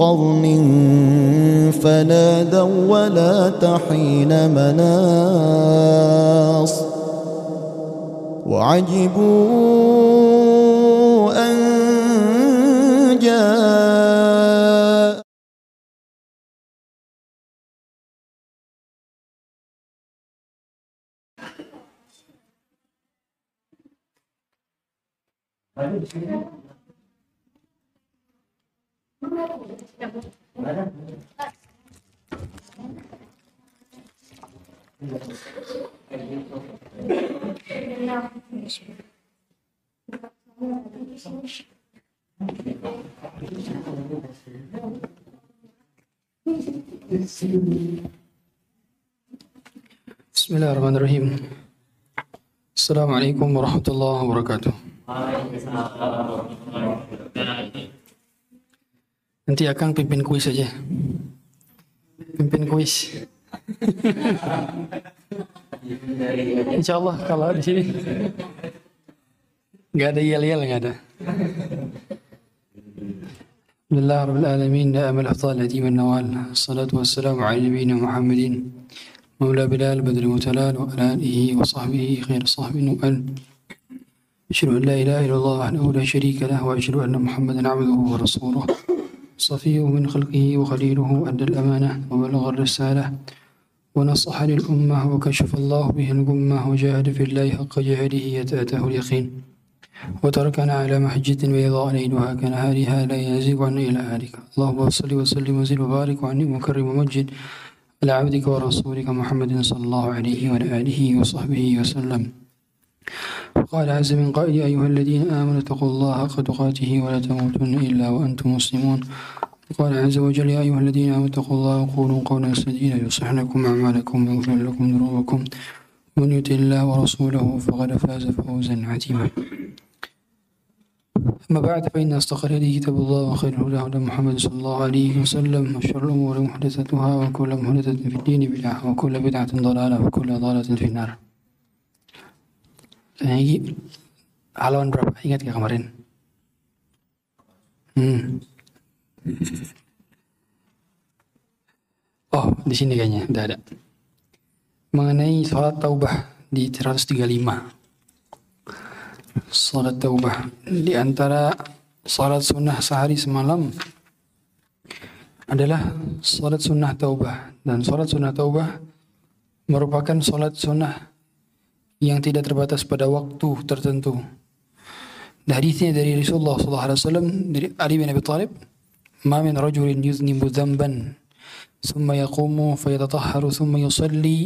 قرن فنادوا ولا تحين مناص وعجبوا أن جاء بسم الله الرحمن الرحيم السلام عليكم ورحمة الله وبركاته Nanti akan pimpin kuis aja. Pimpin kuis. Insya Allah kalau di sini nggak ada yel yel nggak ada. Alhamdulillah Rabbil al-Afdal Adim al-Nawal Salatu wassalamu ala nabiyina Muhammadin Mawla Bilal Wa alanihi wa sahbihi khair sahbihi nu'al Ashiru an la Wa ahlahu la abduhu wa rasuluh صفيه من خلقه وخليله أدى الأمانة وبلغ الرسالة ونصح للأمة وكشف الله به الغمة وجاهد في الله حق جهاده يتأتاه اليقين وتركنا على محجة بيضاء ليلها كنهارها لا يزيغ عنا إلى هالك اللهم صل وسلم وزد وبارك وعنهم وكرم ومجد على عبدك ورسولك محمد صلى الله عليه وعلى آله وصحبه وسلم. وقال عز من قائل أيها الذين آمنوا اتقوا الله حق تقاته ولا تموتن إلا وأنتم مسلمون. وقال عز وجل يا أيها الذين آمنوا اتقوا الله وقولوا قولا سديدا يصلح لكم أعمالكم ويغفر لكم ذنوبكم. ومن يطع الله ورسوله فقد فاز فوزا عظيما. أما بعد فإن أصدق الحديث كتاب الله وخير الهدى هدى محمد صلى الله عليه وسلم وشر الأمور محدثاتها وكل محدثة في الدين بدعة وكل بدعة ضلالة وكل ضلالة في النار. Lagi halaman berapa? Ingat gak kemarin? Hmm. Oh, di sini kayaknya udah ada. Mengenai sholat taubah di 135. Salat taubah di antara salat sunnah sehari semalam adalah salat sunnah taubah dan salat sunnah taubah merupakan salat sunnah yang tidak terbatas pada waktu tertentu. Dan hadisnya dari Rasulullah SAW dari Ali bin Abi Thalib, "Ma min rajulin yuznibu dhanban ثم يقوم فيتطهر ثم يصلي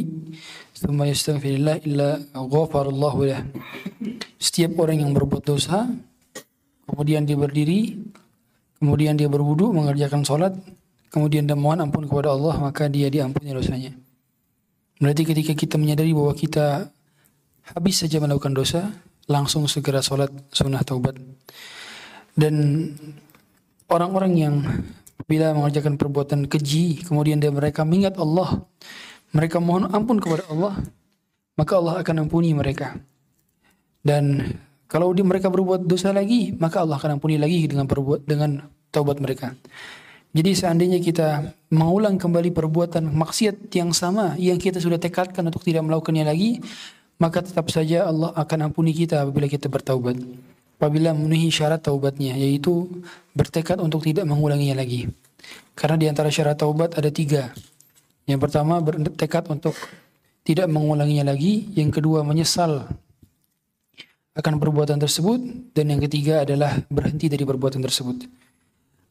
ثم يستغفر الله إلا غفر الله له setiap orang yang berbuat dosa kemudian dia berdiri kemudian dia berwudu mengerjakan sholat kemudian dia mohon ampun kepada Allah maka dia diampuni dosanya berarti ketika kita menyadari bahwa kita habis saja melakukan dosa langsung segera sholat sunnah taubat. Dan orang-orang yang bila mengerjakan perbuatan keji kemudian dia mereka mengingat Allah mereka mohon ampun kepada Allah maka Allah akan ampuni mereka. Dan kalau di mereka berbuat dosa lagi maka Allah akan ampuni lagi dengan perbuat dengan taubat mereka. Jadi seandainya kita mengulang kembali perbuatan maksiat yang sama yang kita sudah tekadkan untuk tidak melakukannya lagi maka tetap saja Allah akan ampuni kita apabila kita bertaubat apabila memenuhi syarat taubatnya yaitu bertekad untuk tidak mengulanginya lagi. Karena di antara syarat taubat ada tiga. Yang pertama bertekad untuk tidak mengulanginya lagi. Yang kedua menyesal akan perbuatan tersebut. Dan yang ketiga adalah berhenti dari perbuatan tersebut.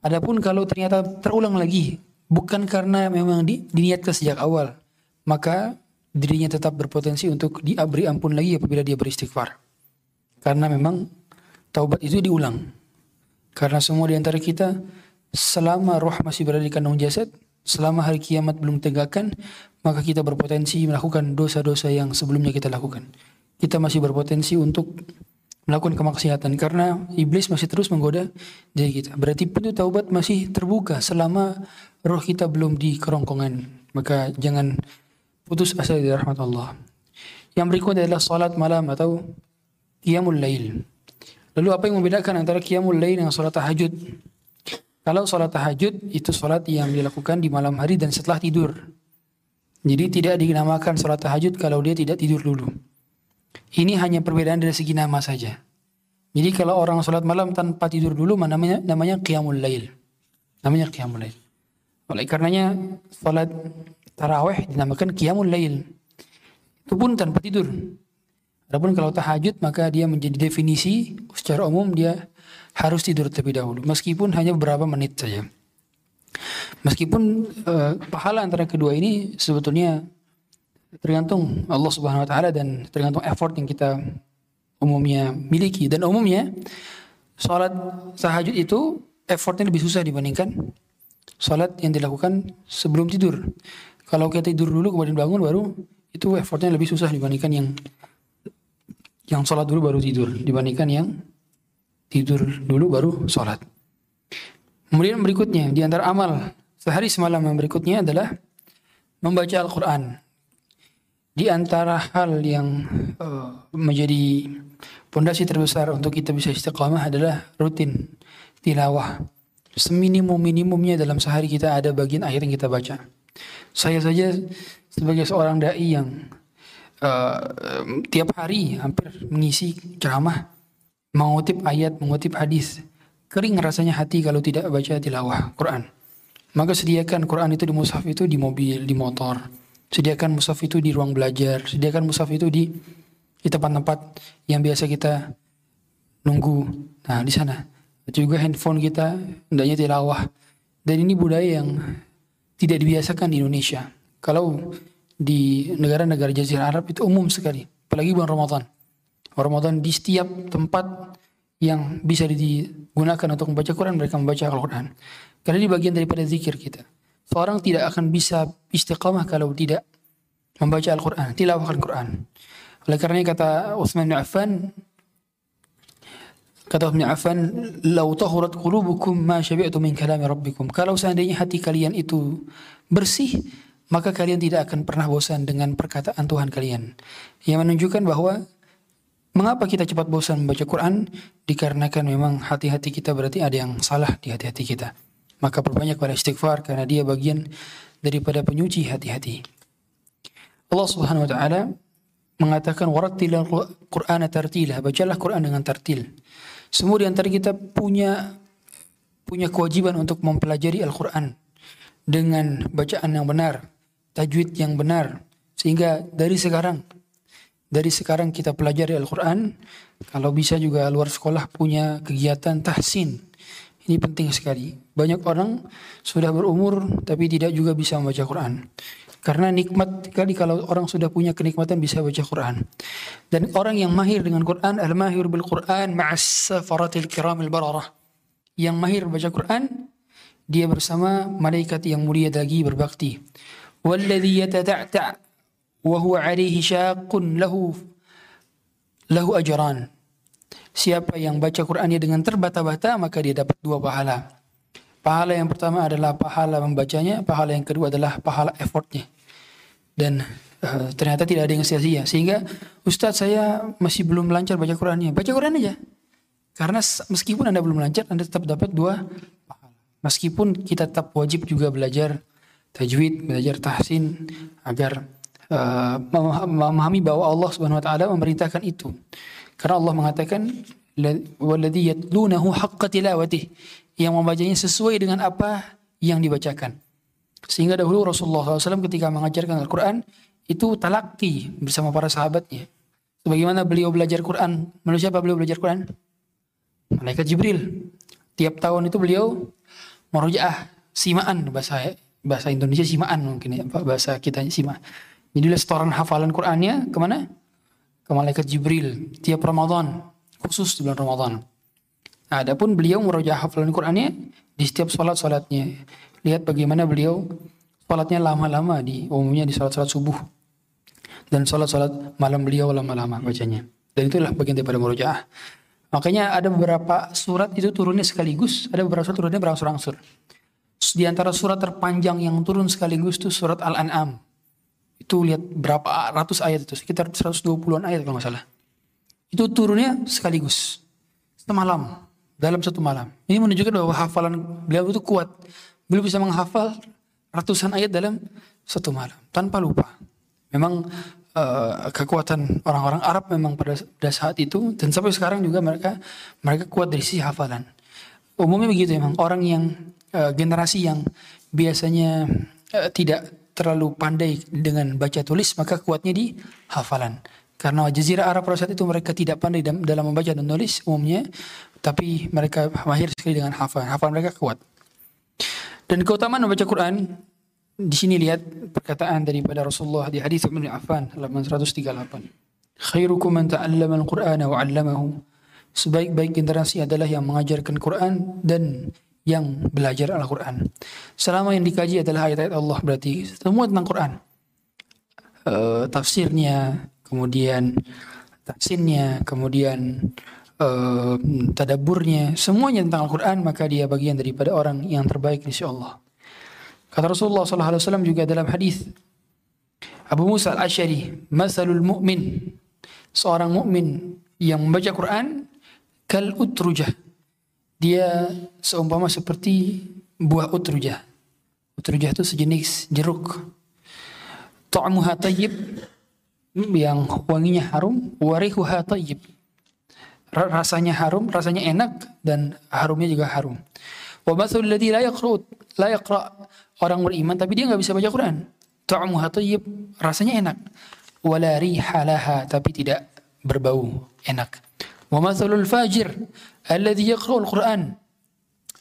Adapun kalau ternyata terulang lagi, bukan karena memang di, diniatkan sejak awal, maka dirinya tetap berpotensi untuk diberi ampun lagi apabila dia beristighfar. Karena memang taubat itu diulang. Karena semua di antara kita selama roh masih berada di kandung jasad, selama hari kiamat belum tegakkan, maka kita berpotensi melakukan dosa-dosa yang sebelumnya kita lakukan. Kita masih berpotensi untuk melakukan kemaksiatan karena iblis masih terus menggoda diri kita. Berarti pintu taubat masih terbuka selama roh kita belum di kerongkongan. Maka jangan putus asa dari rahmat Allah. Yang berikut adalah salat malam atau qiyamul lail. Lalu apa yang membedakan antara qiyamul lail dengan salat tahajud? Kalau salat tahajud itu salat yang dilakukan di malam hari dan setelah tidur. Jadi tidak dinamakan salat tahajud kalau dia tidak tidur dulu. Ini hanya perbedaan dari segi nama saja. Jadi kalau orang salat malam tanpa tidur dulu namanya namanya qiyamul lail. Namanya qiyamul lail. Oleh karenanya salat tarawih dinamakan qiyamul lail. Itu pun tanpa tidur. Adapun kalau tahajud maka dia menjadi definisi secara umum dia harus tidur terlebih dahulu meskipun hanya beberapa menit saja. Meskipun uh, pahala antara kedua ini sebetulnya tergantung Allah Subhanahu wa taala dan tergantung effort yang kita umumnya miliki dan umumnya salat tahajud itu effortnya lebih susah dibandingkan salat yang dilakukan sebelum tidur. Kalau kita tidur dulu kemudian bangun baru itu effortnya lebih susah dibandingkan yang yang sholat dulu baru tidur dibandingkan yang tidur dulu baru sholat. Kemudian berikutnya di antara amal sehari semalam yang berikutnya adalah membaca Al-Quran. Di antara hal yang uh, menjadi pondasi terbesar untuk kita bisa istiqamah adalah rutin tilawah. Seminimum-minimumnya dalam sehari kita ada bagian akhir yang kita baca. Saya saja sebagai seorang dai yang uh, tiap hari hampir mengisi ceramah mengutip ayat, mengutip hadis. Kering rasanya hati kalau tidak baca tilawah Quran. Maka sediakan Quran itu di mushaf itu di mobil, di motor. Sediakan mushaf itu di ruang belajar. Sediakan mushaf itu di di tempat-tempat yang biasa kita nunggu. Nah, di sana. Juga handphone kita hendaknya tilawah. Dan ini budaya yang tidak dibiasakan di Indonesia. Kalau di negara-negara jazirah Arab itu umum sekali, apalagi bulan Ramadan. Ramadan di setiap tempat yang bisa digunakan untuk membaca Quran mereka membaca Al-Quran. Karena ini bagian daripada zikir kita. Seorang tidak akan bisa istiqamah kalau tidak membaca Al-Quran, tilawah Al-Quran. Oleh karena kata Utsman bin kata bin Affan, "Lau tahurat qulubukum ma syabi'tu min kalami rabbikum." Kalau seandainya hati kalian itu bersih, maka kalian tidak akan pernah bosan dengan perkataan Tuhan kalian. Yang menunjukkan bahwa Mengapa kita cepat bosan membaca Quran? Dikarenakan memang hati-hati kita berarti ada yang salah di hati-hati kita. Maka perbanyak pada istighfar karena dia bagian daripada penyuci hati-hati. Allah Subhanahu wa taala mengatakan warattilal Qur'ana tartila, bacalah Quran dengan tartil. Semua di antara kita punya punya kewajiban untuk mempelajari Al-Qur'an dengan bacaan yang benar, tajwid yang benar sehingga dari sekarang dari sekarang kita pelajari Al-Quran. Kalau bisa juga luar sekolah punya kegiatan tahsin. Ini penting sekali. Banyak orang sudah berumur tapi tidak juga bisa membaca Quran. Karena nikmat sekali kalau orang sudah punya kenikmatan bisa baca Quran. Dan orang yang mahir dengan Quran, al-mahir bil Quran ma'as safaratil kiramil bararah. Yang mahir baca Quran, dia bersama malaikat yang mulia lagi berbakti. Walladhi yatada'ta' wa huwa alaihi syaqqun lahu lahu ajran. Siapa yang baca Qur'annya dengan terbata-bata maka dia dapat dua pahala. Pahala yang pertama adalah pahala membacanya, pahala yang kedua adalah pahala effortnya. Dan uh, ternyata tidak ada yang sia-sia. Sehingga Ustadz saya masih belum lancar baca Qur'annya. Baca Qur'an aja. Karena meskipun Anda belum lancar, Anda tetap dapat dua pahala. Meskipun kita tetap wajib juga belajar tajwid, belajar tahsin agar uh, memahami bahwa Allah Subhanahu wa taala memerintahkan itu. Karena Allah mengatakan yang membacanya sesuai dengan apa yang dibacakan. Sehingga dahulu Rasulullah SAW ketika mengajarkan Al-Quran itu talakti bersama para sahabatnya. Sebagaimana beliau belajar Quran, manusia apa beliau belajar Quran? Malaikat Jibril. Tiap tahun itu beliau merujaah simaan bahasa bahasa Indonesia simaan mungkin ya bahasa kita simaan jadi setoran hafalan Qur'annya ke mana? Ke malaikat Jibril tiap Ramadan, khusus di bulan Ramadan. Nah, adapun beliau meroja hafalan Qur'annya di setiap sholat-sholatnya. Lihat bagaimana beliau sholatnya lama-lama di umumnya di sholat-sholat subuh dan sholat-sholat malam beliau lama-lama bacanya. Dan itulah bagian daripada murojaah. Makanya ada beberapa surat itu turunnya sekaligus, ada beberapa surat turunnya berangsur-angsur. Di antara surat terpanjang yang turun sekaligus itu surat Al-An'am. Itu lihat berapa ratus ayat itu, sekitar 120-an ayat kalau nggak salah. Itu turunnya sekaligus. Semalam, dalam satu malam. Ini menunjukkan bahwa hafalan beliau itu kuat. Beliau bisa menghafal ratusan ayat dalam satu malam, tanpa lupa. Memang uh, kekuatan orang-orang Arab memang pada, pada saat itu dan sampai sekarang juga mereka mereka kuat dari sisi hafalan. Umumnya begitu memang orang yang uh, generasi yang biasanya uh, tidak terlalu pandai dengan baca tulis maka kuatnya di hafalan. Karena jazirah Arab pada saat itu mereka tidak pandai dalam membaca dan tulis umumnya, tapi mereka mahir sekali dengan hafalan. Hafalan mereka kuat. Dan keutamaan membaca Quran di sini lihat perkataan daripada Rasulullah di hadis Ibnu Affan halaman 138. Khairukum man ta'allama al-Qur'ana wa 'allamahu. Sebaik-baik generasi adalah yang mengajarkan Quran dan yang belajar Al-Quran. Selama yang dikaji adalah ayat-ayat Allah berarti semua tentang Quran. Uh, tafsirnya, kemudian taksinnya, kemudian uh, tadaburnya, semuanya tentang Al-Quran maka dia bagian daripada orang yang terbaik insya Allah. Kata Rasulullah SAW juga dalam hadis Abu Musa al-Ashari, "Masalul mu'min." Seorang mukmin yang membaca Quran kal utrujah. Dia seumpama seperti buah utrujah. Utrujah itu sejenis jeruk. Ta'muha tayyib yang wanginya harum, warihuha tayyib. Rasanya harum, rasanya enak dan harumnya juga harum. Wa mathalul ladzi la yaqra la yaqra orang beriman tapi dia nggak bisa baca Quran. Ta'muha thayyib, rasanya enak. Wala rihalaha tapi tidak berbau enak. Wa fajir alladhi yaqra'ul Quran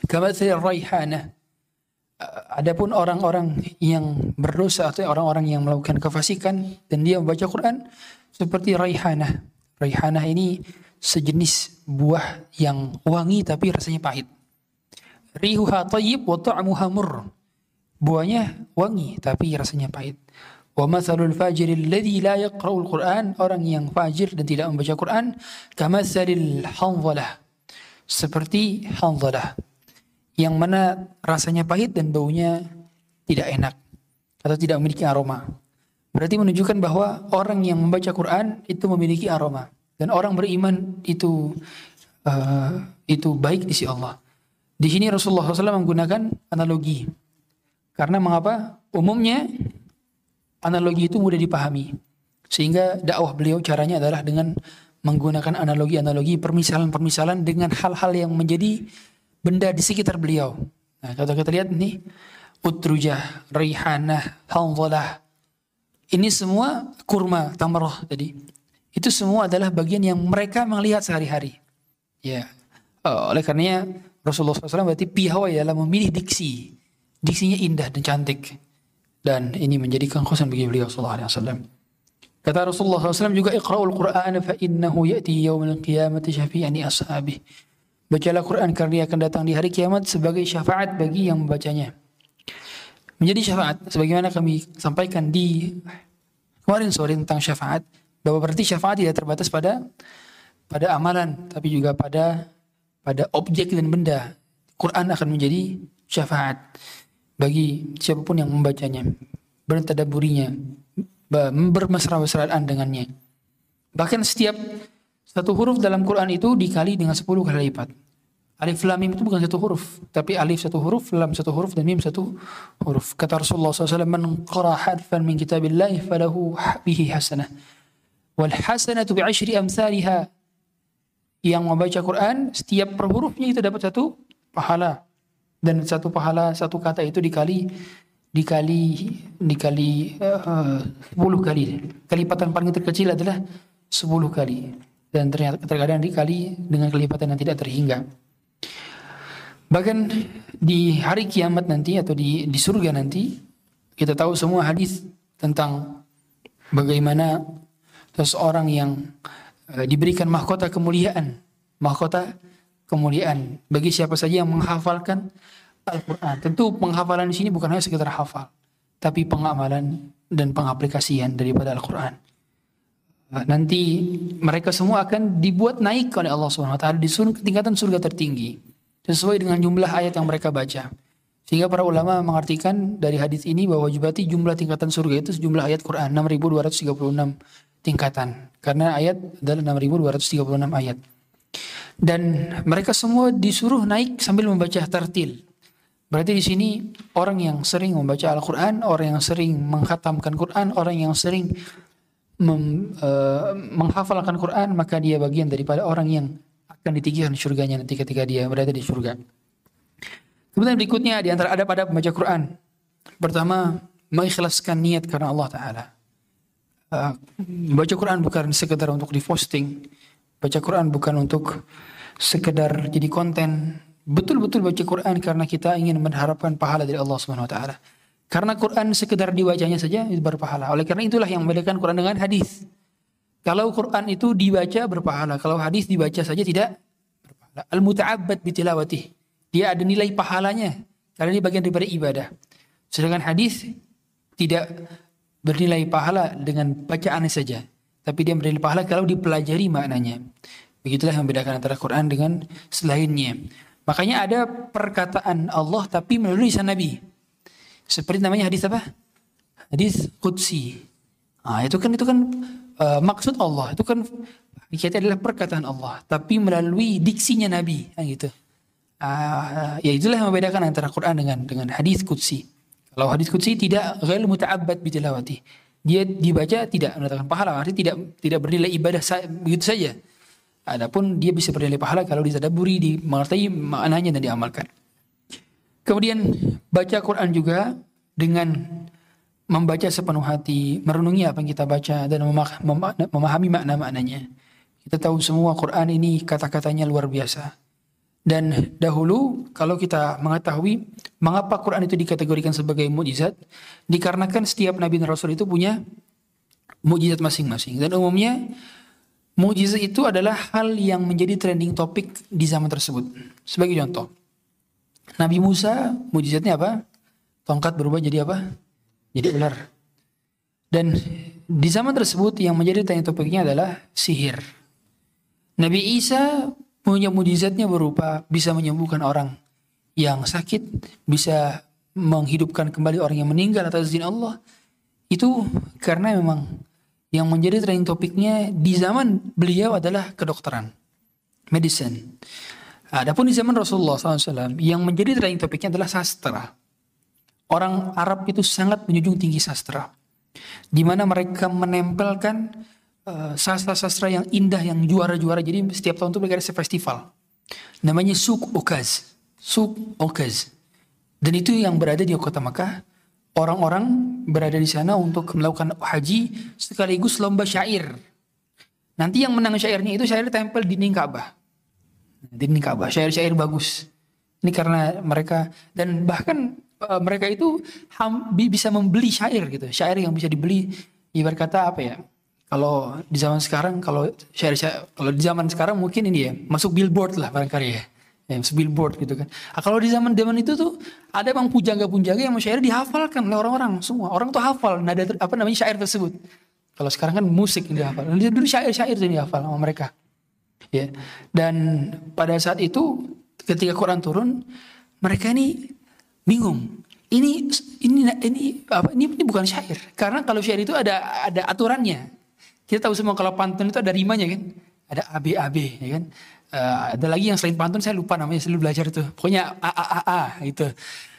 kamathal raihana. Adapun orang-orang yang berdosa atau orang-orang yang melakukan kefasikan dan dia membaca Quran seperti raihana. Raihana ini sejenis buah yang wangi tapi rasanya pahit. Rihuha tayyib wa ta'muha murr buahnya wangi tapi rasanya pahit. Wa mathalul fajir alladhi la yaqra'ul Qur'an, orang yang fajir dan tidak membaca Quran, kamathalil hanzalah. Seperti hanzalah yang mana rasanya pahit dan baunya tidak enak atau tidak memiliki aroma. Berarti menunjukkan bahwa orang yang membaca Quran itu memiliki aroma dan orang beriman itu uh, itu baik di sisi Allah. Di sini Rasulullah SAW menggunakan analogi karena mengapa? Umumnya analogi itu mudah dipahami. Sehingga dakwah beliau caranya adalah dengan menggunakan analogi-analogi, permisalan-permisalan dengan hal-hal yang menjadi benda di sekitar beliau. Nah, kalau kita lihat nih, utrujah, rihanah, hanzalah. Ini semua kurma, tamarah tadi. Itu semua adalah bagian yang mereka melihat sehari-hari. Ya. Oh, oleh karenanya Rasulullah SAW berarti pihawai dalam memilih diksi diksinya indah dan cantik dan ini menjadi kekhususan bagi beliau alaihi wasallam. Kata Rasulullah SAW juga Iqra'ul Qur'an fa innahu ya'ti yawmal qiyamati syafi'an ashabi. Bacalah Quran karena dia akan datang di hari kiamat sebagai syafaat bagi yang membacanya. Menjadi syafaat sebagaimana kami sampaikan di kemarin sore tentang syafaat bahwa berarti syafaat tidak terbatas pada pada amalan tapi juga pada pada objek dan benda. Quran akan menjadi syafaat bagi siapa pun yang membacanya, bertadaburinya, bermesra-mesraan dengannya. Bahkan setiap satu huruf dalam Quran itu dikali dengan sepuluh kali lipat. Alif lam mim itu bukan satu huruf, tapi alif satu huruf, lam satu huruf, dan mim satu huruf. Kata Rasulullah SAW, Man qara harfan min kitabillahi falahu bihi hasanah. Wal hasanatu bi'ashri. Yang membaca Quran, setiap per hurufnya itu dapat satu pahala. Dan satu pahala satu kata itu dikali dikali dikali uh, 10 kali. Kelipatan paling terkecil adalah 10 kali. Dan ternyata terkadang dikali dengan kelipatan yang tidak terhingga. Bahkan di hari kiamat nanti atau di di surga nanti kita tahu semua hadis tentang bagaimana seseorang yang uh, diberikan mahkota kemuliaan mahkota kemuliaan bagi siapa saja yang menghafalkan Al-Quran. Tentu penghafalan di sini bukan hanya sekedar hafal, tapi pengamalan dan pengaplikasian daripada Al-Quran. Nanti mereka semua akan dibuat naik oleh Allah taala di tingkatan surga tertinggi sesuai dengan jumlah ayat yang mereka baca. Sehingga para ulama mengartikan dari hadis ini bahwa jubati jumlah tingkatan surga itu sejumlah ayat Quran 6236 tingkatan. Karena ayat adalah 6236 ayat. Dan mereka semua disuruh naik sambil membaca tertil. Berarti di sini orang yang sering membaca Al-Quran, orang yang sering menghatamkan Quran, orang yang sering mem, uh, menghafalkan Quran, maka dia bagian daripada orang yang akan ditinggikan surganya nanti ketika dia berada di surga. Kemudian berikutnya di antara ada pada membaca Quran. Pertama, mengikhlaskan niat karena Allah Ta'ala. Uh, baca Quran bukan sekedar untuk diposting. Baca Quran bukan untuk sekedar jadi konten betul-betul baca Quran karena kita ingin mengharapkan pahala dari Allah Subhanahu wa taala. Karena Quran sekedar dibacanya saja itu berpahala. Oleh karena itulah yang membedakan Quran dengan hadis. Kalau Quran itu dibaca berpahala, kalau hadis dibaca saja tidak berpahala. Al-muta'abbad bitilawati. Dia ada nilai pahalanya karena ini bagian daripada ibadah. Sedangkan hadis tidak bernilai pahala dengan bacaan saja, tapi dia bernilai pahala kalau dipelajari maknanya. Begitulah yang membedakan antara Quran dengan selainnya. Makanya ada perkataan Allah tapi melalui lisan Nabi. Seperti namanya hadis apa? Hadis Qudsi. Nah, itu kan itu kan uh, maksud Allah. Itu kan kita adalah perkataan Allah tapi melalui diksinya Nabi, kan gitu. Uh, ya itulah yang membedakan antara Quran dengan dengan hadis Qudsi. Kalau hadis Qudsi tidak ghail muta'abbad bitilawati. Dia dibaca tidak mendatangkan pahala, artinya tidak tidak bernilai ibadah begitu saja Adapun dia bisa bernilai pahala kalau ditadaburi, dimengerti maknanya dan diamalkan. Kemudian baca Quran juga dengan membaca sepenuh hati, merenungi apa yang kita baca dan memahami makna-maknanya. Kita tahu semua Quran ini kata-katanya luar biasa. Dan dahulu kalau kita mengetahui mengapa Quran itu dikategorikan sebagai mukjizat, dikarenakan setiap nabi dan rasul itu punya mukjizat masing-masing. Dan umumnya Mujizat itu adalah hal yang menjadi trending topik di zaman tersebut. Sebagai contoh, Nabi Musa mujizatnya apa? Tongkat berubah jadi apa? Jadi ular. Dan di zaman tersebut yang menjadi trending topiknya adalah sihir. Nabi Isa punya mujizatnya berupa bisa menyembuhkan orang yang sakit, bisa menghidupkan kembali orang yang meninggal atas izin Allah. Itu karena memang yang menjadi trending topiknya di zaman beliau adalah kedokteran, medicine. Adapun di zaman Rasulullah SAW yang menjadi trending topiknya adalah sastra. Orang Arab itu sangat menjunjung tinggi sastra, di mana mereka menempelkan uh, sastra-sastra yang indah, yang juara-juara. Jadi setiap tahun itu mereka ada festival, namanya Suk Okaz, Suk Okaz. Dan itu yang berada di kota Makkah orang-orang berada di sana untuk melakukan haji sekaligus lomba syair. Nanti yang menang syairnya itu syair tempel di dinding Ka'bah. Dinding Ka'bah, syair-syair bagus. Ini karena mereka dan bahkan uh, mereka itu ham, bisa membeli syair gitu. Syair yang bisa dibeli ibarat kata apa ya? Kalau di zaman sekarang kalau syair, syair kalau di zaman sekarang mungkin ini ya masuk billboard lah barangkali ya ya, billboard gitu kan. Nah, kalau di zaman zaman itu tuh ada bang pujangga-pujangga yang syair dihafalkan oleh orang-orang semua. Orang tuh hafal nada apa namanya syair tersebut. Kalau sekarang kan musik yang dihafal. Dulu syair-syair yang dihafal sama mereka. Ya. Dan pada saat itu ketika Quran turun, mereka ini bingung. Ini ini ini apa ini, ini bukan syair. Karena kalau syair itu ada ada aturannya. Kita tahu semua kalau pantun itu ada rimanya kan. Ada AB-AB ya kan? Uh, ada lagi yang selain pantun saya lupa namanya saya belajar itu. Pokoknya a a a a gitu.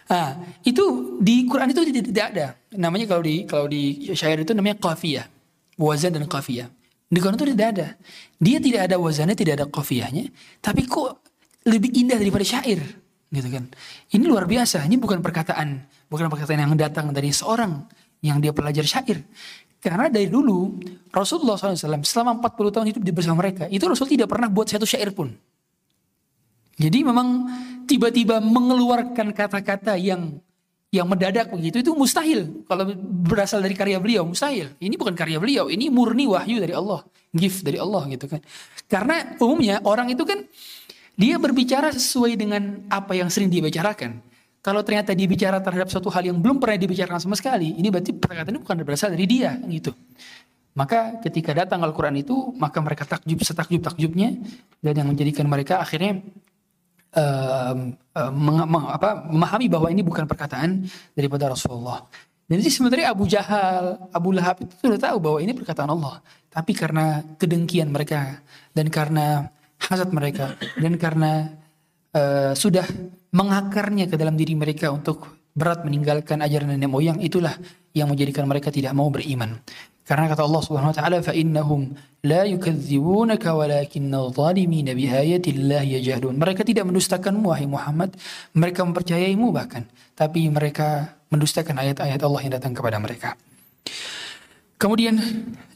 Nah itu di Quran itu tidak, tidak ada. Namanya kalau di kalau di syair itu namanya qafiyah wazan dan qafiyah di Quran itu tidak ada. Dia tidak ada wazannya tidak ada qafiyahnya tapi kok lebih indah daripada syair gitu kan? Ini luar biasa. Ini bukan perkataan bukan perkataan yang datang dari seorang yang dia pelajar syair karena dari dulu Rasulullah SAW selama 40 tahun hidup bersama mereka, itu Rasul tidak pernah buat satu syair pun. Jadi memang tiba-tiba mengeluarkan kata-kata yang yang mendadak begitu itu mustahil kalau berasal dari karya beliau mustahil. Ini bukan karya beliau, ini murni wahyu dari Allah, gift dari Allah gitu kan. Karena umumnya orang itu kan Dia berbicara sesuai dengan apa yang sering dia bicarakan. Kalau ternyata dia bicara terhadap suatu hal yang belum pernah dibicarakan sama sekali, ini berarti perkataan ini bukan berasal dari dia, gitu. Maka ketika datang Al-Quran itu, maka mereka takjub setakjub-takjubnya, dan yang menjadikan mereka akhirnya uh, uh, meng, apa, memahami bahwa ini bukan perkataan daripada Rasulullah. Itu sebenarnya Abu Jahal, Abu Lahab itu sudah tahu bahwa ini perkataan Allah. Tapi karena kedengkian mereka, dan karena hasad mereka dan karena uh, sudah mengakarnya ke dalam diri mereka untuk berat meninggalkan ajaran nenek moyang itulah yang menjadikan mereka tidak mau beriman. Karena kata Allah Subhanahu wa taala fa innahum la yukadzibunaka walakinna adh-dhalimina biayati llahi yajhadun. Mereka tidak mendustakanmu wahai Muhammad, mereka mempercayaimu bahkan, tapi mereka mendustakan ayat-ayat Allah yang datang kepada mereka. Kemudian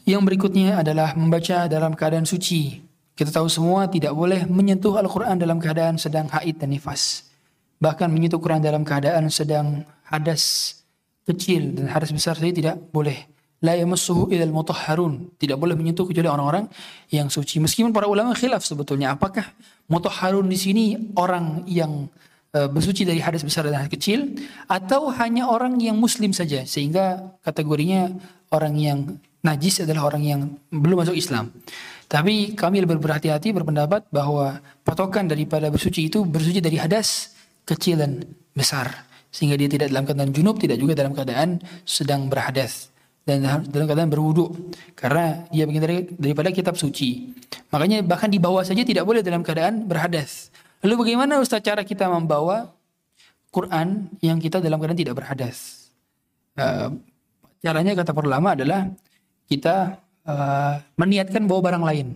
yang berikutnya adalah membaca dalam keadaan suci kita tahu semua tidak boleh menyentuh Al-Quran dalam keadaan sedang haid dan nifas. Bahkan menyentuh Quran dalam keadaan sedang hadas kecil dan hadas besar saja tidak boleh. La yamassuhu ilal mutahharun. Tidak boleh menyentuh kecuali orang-orang yang suci. Meskipun para ulama khilaf sebetulnya apakah mutahharun di sini orang yang uh, bersuci dari hadas besar dan hadas kecil atau hanya orang yang muslim saja sehingga kategorinya orang yang najis adalah orang yang belum masuk Islam. Tapi kami lebih berhati-hati berpendapat bahwa patokan daripada bersuci itu bersuci dari hadas kecil dan besar. Sehingga dia tidak dalam keadaan junub, tidak juga dalam keadaan sedang berhadas. Dan dalam keadaan berwudu. Karena dia bagian dari, daripada kitab suci. Makanya bahkan di bawah saja tidak boleh dalam keadaan berhadas. Lalu bagaimana Ustaz cara kita membawa Quran yang kita dalam keadaan tidak berhadas? Uh, caranya kata para ulama adalah kita uh, meniatkan bawa barang lain.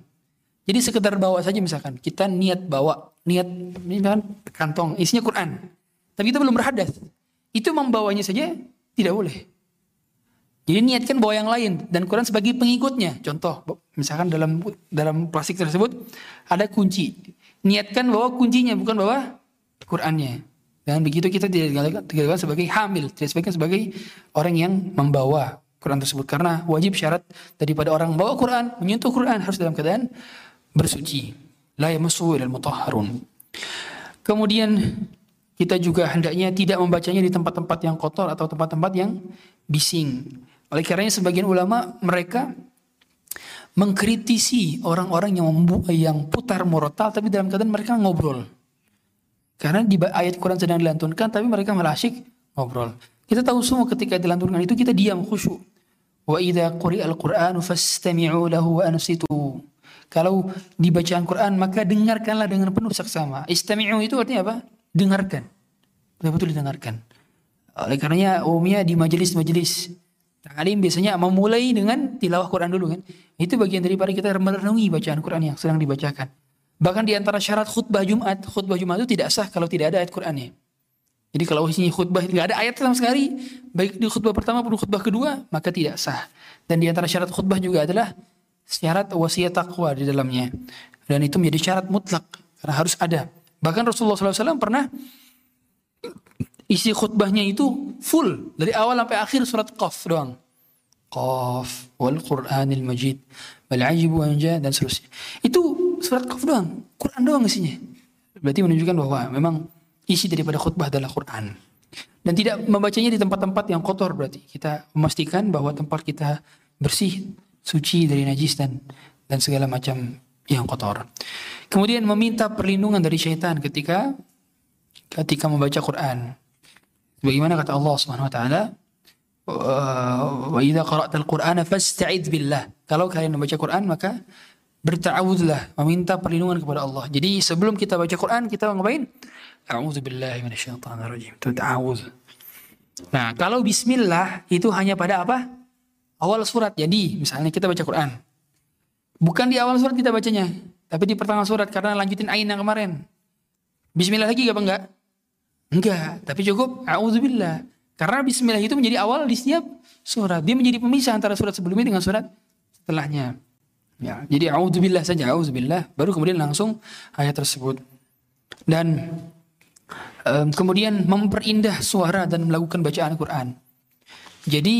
Jadi sekedar bawa saja misalkan kita niat bawa niat misalkan kantong isinya Quran, tapi kita belum berhadas, itu membawanya saja tidak boleh. Jadi niatkan bawa yang lain dan Quran sebagai pengikutnya. Contoh, misalkan dalam dalam plastik tersebut ada kunci. Niatkan bawa kuncinya bukan bawa Qurannya. Dan begitu kita tidak dikatakan sebagai hamil, tidak sebagai sebagai orang yang membawa Quran tersebut karena wajib syarat daripada orang membawa Quran menyentuh Quran harus dalam keadaan bersuci la yamassu ilal mutahharun. Kemudian kita juga hendaknya tidak membacanya di tempat-tempat yang kotor atau tempat-tempat yang bising. Oleh karenanya sebagian ulama mereka mengkritisi orang-orang yang yang putar murotal tapi dalam keadaan mereka ngobrol. Karena di ayat Quran sedang dilantunkan tapi mereka malah asyik ngobrol. Kita tahu semua ketika dilantunkan itu kita diam khusyuk. Wa idza quri'al Qur'anu fastami'u lahu wa ansitu. Kalau dibacaan Quran maka dengarkanlah dengan penuh saksama. Istami'u itu artinya apa? Dengarkan. Betul-betul didengarkan. Oleh karenanya umumnya di majelis-majelis Ta'lim biasanya memulai dengan tilawah Quran dulu kan. Itu bagian daripada kita merenungi bacaan Quran yang sedang dibacakan. Bahkan di antara syarat khutbah Jumat, khutbah Jumat itu tidak sah kalau tidak ada ayat Qurannya. Jadi kalau isinya khutbah nggak ada ayat sama sekali, baik di khutbah pertama maupun khutbah kedua, maka tidak sah. Dan di antara syarat khutbah juga adalah syarat wasiat takwa di dalamnya. Dan itu menjadi syarat mutlak karena harus ada. Bahkan Rasulullah SAW pernah isi khutbahnya itu full dari awal sampai akhir surat Qaf doang. Qaf wal Qur'anil Majid bal ajibu anja dan seterusnya. Itu surat Qaf doang, Quran doang isinya. Berarti menunjukkan bahwa memang isi daripada khutbah adalah Quran. Dan tidak membacanya di tempat-tempat yang kotor berarti. Kita memastikan bahwa tempat kita bersih, suci dari najis dan dan segala macam yang kotor. Kemudian meminta perlindungan dari syaitan ketika ketika membaca Quran. Bagaimana kata Allah Subhanahu wa taala? Wa idza qara'tal Qur'ana fasta'id billah. Kalau kalian membaca Quran maka bertawudlah, meminta perlindungan kepada Allah. Jadi sebelum kita baca Quran kita ngapain? A'udzu billahi minasyaitonir rajim. Itu ta'awuz. Nah, kalau bismillah itu hanya pada apa? Awal surat. Jadi, misalnya kita baca Quran. Bukan di awal surat kita bacanya, tapi di pertengahan surat karena lanjutin ain yang kemarin. Bismillah lagi apa enggak? Enggak, tapi cukup a'udzubillah. Karena bismillah itu menjadi awal di setiap surat. Dia menjadi pemisah antara surat sebelumnya dengan surat setelahnya. Ya, jadi a'udzubillah saja, a'udzubillah, baru kemudian langsung ayat tersebut. Dan um, kemudian memperindah suara dan melakukan bacaan Quran. Jadi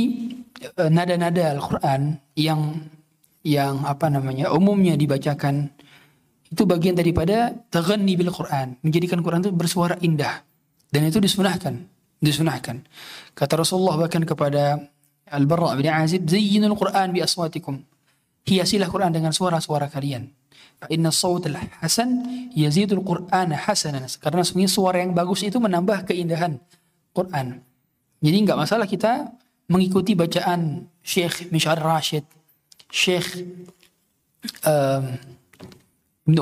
uh, nada-nada Al-Quran yang yang apa namanya umumnya dibacakan itu bagian daripada taghanni bil Quran, menjadikan Quran itu bersuara indah. Dan itu disunahkan, disunahkan. Kata Rasulullah bahkan kepada Al-Barra bin Azib, "Zayyinul Quran bi aswatikum." Hiasilah Quran dengan suara-suara kalian. Fa inna sawt hasan yazidul Quran hasanan. Karena suara yang bagus itu menambah keindahan Quran. Jadi nggak masalah kita mengikuti bacaan Syekh Mishar Rashid, Syekh um,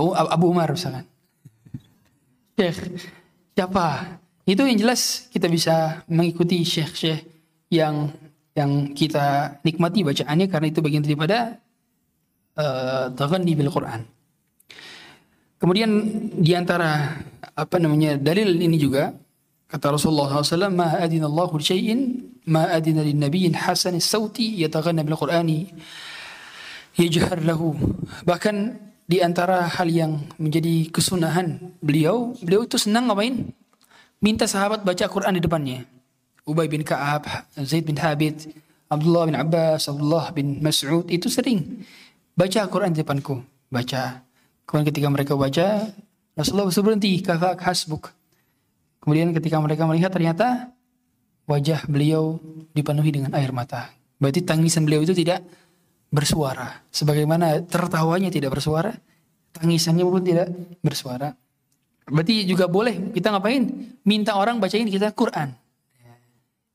Abu Umar misalkan. Syekh siapa? Itu yang jelas kita bisa mengikuti syekh-syekh yang yang kita nikmati bacaannya karena itu bagian daripada uh, taghanni bil Quran. Kemudian di antara apa namanya dalil ini juga kata Rasulullah SAW, "Ma adina Allahu syai'in ma adina lin nabiyyin hasan sauti yataghanna bil Qur'ani yajhar lahu." Bahkan di antara hal yang menjadi kesunahan beliau, beliau itu senang ngapain? Minta sahabat baca Quran di depannya. Ubay bin Ka'ab, Zaid bin Habib, Abdullah bin Abbas, Abdullah bin Mas'ud itu sering baca Quran di depanku, baca. Kemudian ketika mereka baca, Rasulullah berhenti, kafak hasbuk. Kemudian ketika mereka melihat ternyata wajah beliau dipenuhi dengan air mata. Berarti tangisan beliau itu tidak bersuara. Sebagaimana tertawanya tidak bersuara, tangisannya pun tidak bersuara. Berarti juga boleh kita ngapain? Minta orang bacain kita Quran.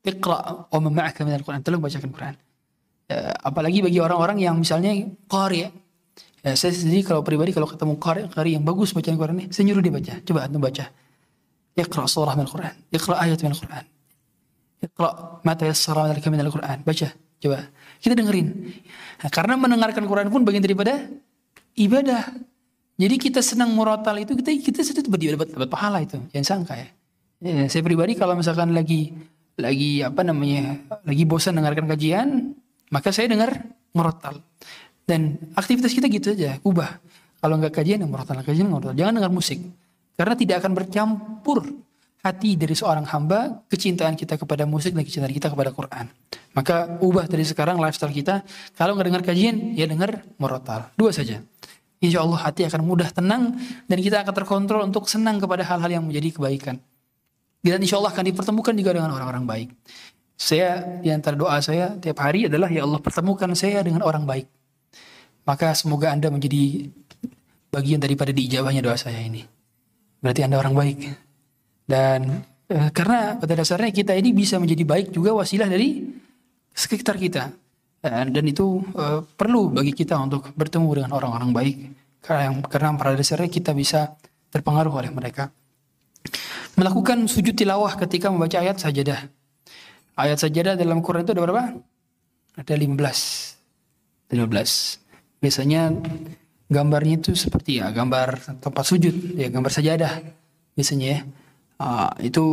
Iqra wa ma'aka minal Quran. Tolong bacakan Quran. Ya, apalagi bagi orang-orang yang misalnya qari. Ya, saya sendiri kalau pribadi kalau ketemu qari, qari yang bagus bacaan ini, saya nyuruh dia baca. Coba antum baca. Iqra surah min Quran. Iqra ayat min Quran. Iqra ma tayassara min Al-Quran. Baca. Coba. Kita dengerin. Nah, karena mendengarkan Quran pun bagian daripada ibadah. Jadi kita senang murotal itu kita kita itu dapat dapat pahala itu. Jangan sangka ya. ya. Saya pribadi kalau misalkan lagi lagi apa namanya lagi bosan dengarkan kajian, maka saya dengar murotal. Dan aktivitas kita gitu aja, ubah. Kalau nggak kajian ya murotal, kajian murotal. Jangan dengar musik. Karena tidak akan bercampur hati dari seorang hamba kecintaan kita kepada musik dan kecintaan kita kepada Quran. Maka ubah dari sekarang lifestyle kita. Kalau nggak dengar kajian, ya dengar murotal. Dua saja. Insya Allah hati akan mudah tenang dan kita akan terkontrol untuk senang kepada hal-hal yang menjadi kebaikan. Dan insya Allah akan dipertemukan juga dengan orang-orang baik. Saya di antara doa saya tiap hari adalah ya Allah pertemukan saya dengan orang baik. Maka semoga Anda menjadi bagian daripada diijabahnya doa saya ini. Berarti Anda orang baik. Dan eh, karena pada dasarnya kita ini bisa menjadi baik juga wasilah dari sekitar kita. Dan, dan itu eh, perlu bagi kita untuk bertemu dengan orang-orang baik. Karena, karena pada dasarnya kita bisa terpengaruh oleh mereka. Melakukan sujud tilawah ketika membaca ayat sajadah. Ayat sajadah dalam Quran itu ada berapa? Ada 15. 15. Biasanya gambarnya itu seperti ya gambar tempat sujud ya gambar sajadah biasanya ya. Uh, itu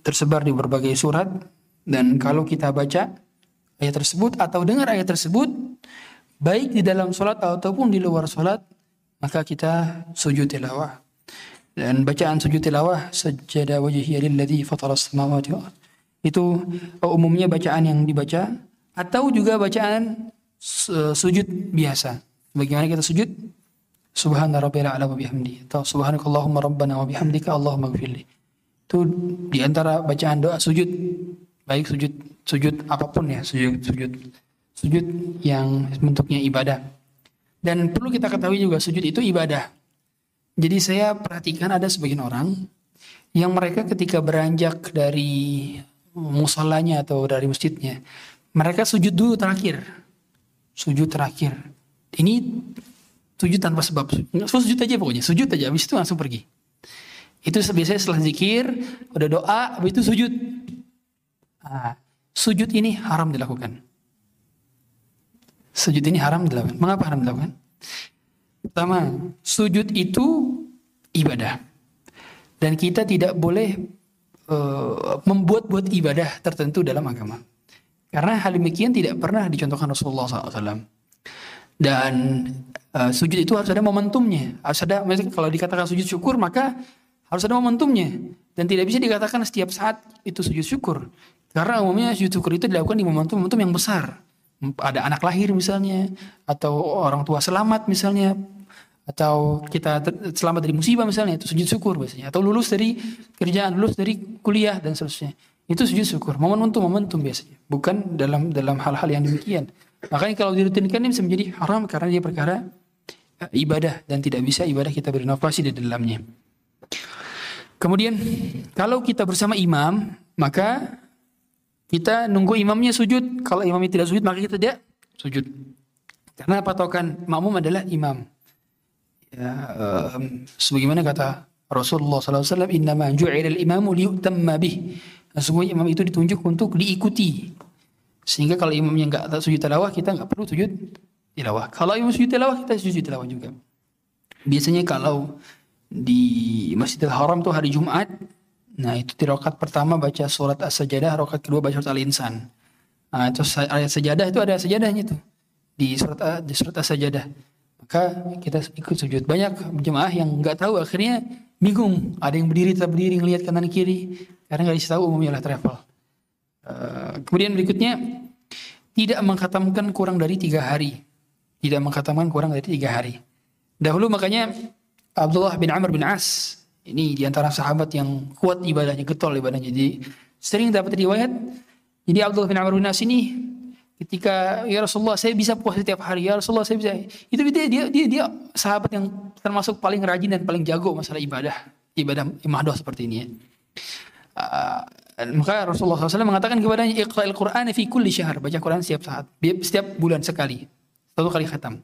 tersebar di berbagai surat dan kalau kita baca ayat tersebut atau dengar ayat tersebut baik di dalam sholat ataupun di luar sholat maka kita sujud tilawah. Dan bacaan sujud tilawah sajadah wajhiya lilladzi fatara samawati itu umumnya bacaan yang dibaca atau juga bacaan sujud biasa Bagaimana kita sujud? Subhana rabbil a'la wa bihamdi atau subhanakallahumma rabbana wa bihamdika Allahumma gfirli. Itu di antara bacaan doa sujud. Baik sujud sujud apa pun ya, sujud sujud sujud yang bentuknya ibadah. Dan perlu kita ketahui juga sujud itu ibadah. Jadi saya perhatikan ada sebagian orang yang mereka ketika beranjak dari musolanya atau dari masjidnya, mereka sujud dulu terakhir. Sujud terakhir ini sujud tanpa sebab. Sujud aja pokoknya. Sujud aja. Habis itu langsung pergi. Itu biasanya setelah zikir, udah doa, habis itu sujud. Nah, sujud ini haram dilakukan. Sujud ini haram dilakukan. Mengapa haram dilakukan? Pertama, sujud itu ibadah. Dan kita tidak boleh uh, membuat-buat ibadah tertentu dalam agama. Karena hal demikian tidak pernah dicontohkan Rasulullah SAW. Dan uh, sujud itu harus ada momentumnya. Harus ada, kalau dikatakan sujud syukur maka harus ada momentumnya. Dan tidak bisa dikatakan setiap saat itu sujud syukur. Karena umumnya sujud syukur itu dilakukan di momentum-momentum yang besar. Ada anak lahir misalnya, atau orang tua selamat misalnya, atau kita selamat dari musibah misalnya itu sujud syukur biasanya atau lulus dari kerjaan lulus dari kuliah dan seterusnya itu sujud syukur momentum momentum biasanya bukan dalam dalam hal-hal yang demikian makanya kalau dirutinkan ini bisa menjadi haram karena dia perkara eh, ibadah dan tidak bisa ibadah kita berinovasi di dalamnya kemudian kalau kita bersama imam maka kita nunggu imamnya sujud kalau imamnya tidak sujud maka kita tidak sujud karena patokan makmum adalah imam ya, em, sebagaimana kata Rasulullah SAW, Innama ju'ila al-imamu liyutamma bih. Nah, sesungguhnya imam itu ditunjuk untuk diikuti. Sehingga kalau imamnya nggak sujud tilawah, kita nggak perlu sujud tilawah. Kalau imam sujud tilawah, kita sujud tilawah juga. Biasanya kalau di Masjidil Haram tuh hari Jumat, nah itu di pertama baca surat As-Sajadah, rakaat kedua baca surat Al-Insan. Nah, terus ayat sajadah itu ada sajadahnya tuh di surat di surat As-Sajadah. Maka kita ikut sujud. Banyak jemaah yang nggak tahu akhirnya bingung. Ada yang berdiri tetap berdiri ngelihat kanan kiri karena nggak tahu umumnya lah travel. Eh, kemudian berikutnya tidak mengkhatamkan kurang dari tiga hari. Tidak mengkhatamkan kurang dari tiga hari. Dahulu makanya Abdullah bin Amr bin As ini di antara sahabat yang kuat ibadahnya, getol ibadahnya. Jadi sering dapat riwayat. Jadi Abdullah bin Amr bin As ini ketika ya Rasulullah saya bisa puasa setiap hari ya Rasulullah saya bisa itu dia dia dia, dia sahabat yang termasuk paling rajin dan paling jago masalah ibadah ibadah imadah seperti ini ya. Uh, maka Rasulullah SAW mengatakan kepadanya Iqra'il Qur'an fi kulli syahr. Baca Quran setiap saat setiap bulan sekali satu kali khatam.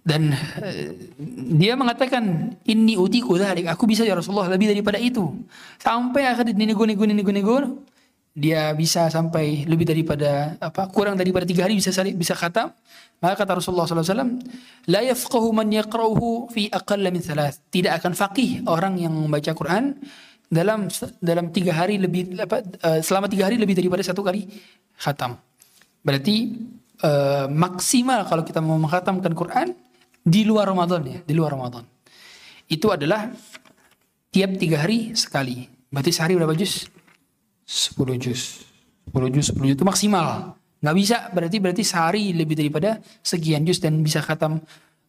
Dan uh, dia mengatakan ini utiku dzalik aku bisa ya Rasulullah lebih daripada itu. Sampai akhirnya dinego-nego nego-nego dia bisa sampai lebih daripada apa kurang daripada tiga hari bisa bisa khatam. Maka kata Rasulullah SAW la yafqahu man fi aqall min thalath. Tidak akan faqih orang yang membaca Quran dalam dalam tiga hari lebih apa uh, selama tiga hari lebih daripada satu kali khatam. Berarti uh, maksimal kalau kita mau menghatamkan Quran di luar Ramadan ya di luar Ramadan. Itu adalah tiap tiga hari sekali. Berarti sehari berapa juz? 10 juz. 10 juz 10 juz itu maksimal. Nggak bisa berarti berarti sehari lebih daripada sekian juz dan bisa khatam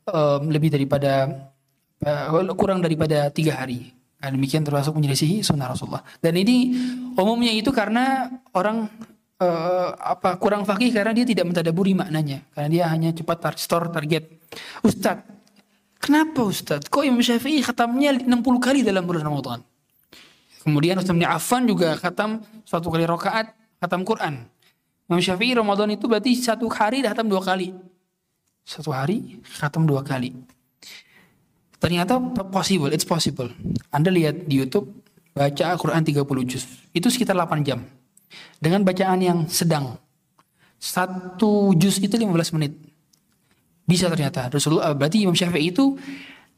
um, lebih daripada uh, kurang daripada tiga hari nah, demikian termasuk menyelisihi sunnah Rasulullah dan ini umumnya itu karena orang uh, apa kurang fakih karena dia tidak mentadaburi maknanya karena dia hanya cepat tar store target Ustadz kenapa Ustadz kok Imam Syafi'i khatamnya 60 kali dalam bulan Ramadan Kemudian Utsman bin Affan juga khatam satu kali rakaat khatam Quran. Imam Syafi'i Ramadan itu berarti satu hari dah khatam dua kali. Satu hari khatam dua kali. Ternyata possible, it's possible. Anda lihat di YouTube baca Quran 30 juz. Itu sekitar 8 jam. Dengan bacaan yang sedang. Satu juz itu 15 menit. Bisa ternyata. Rasulullah berarti Imam Syafi'i itu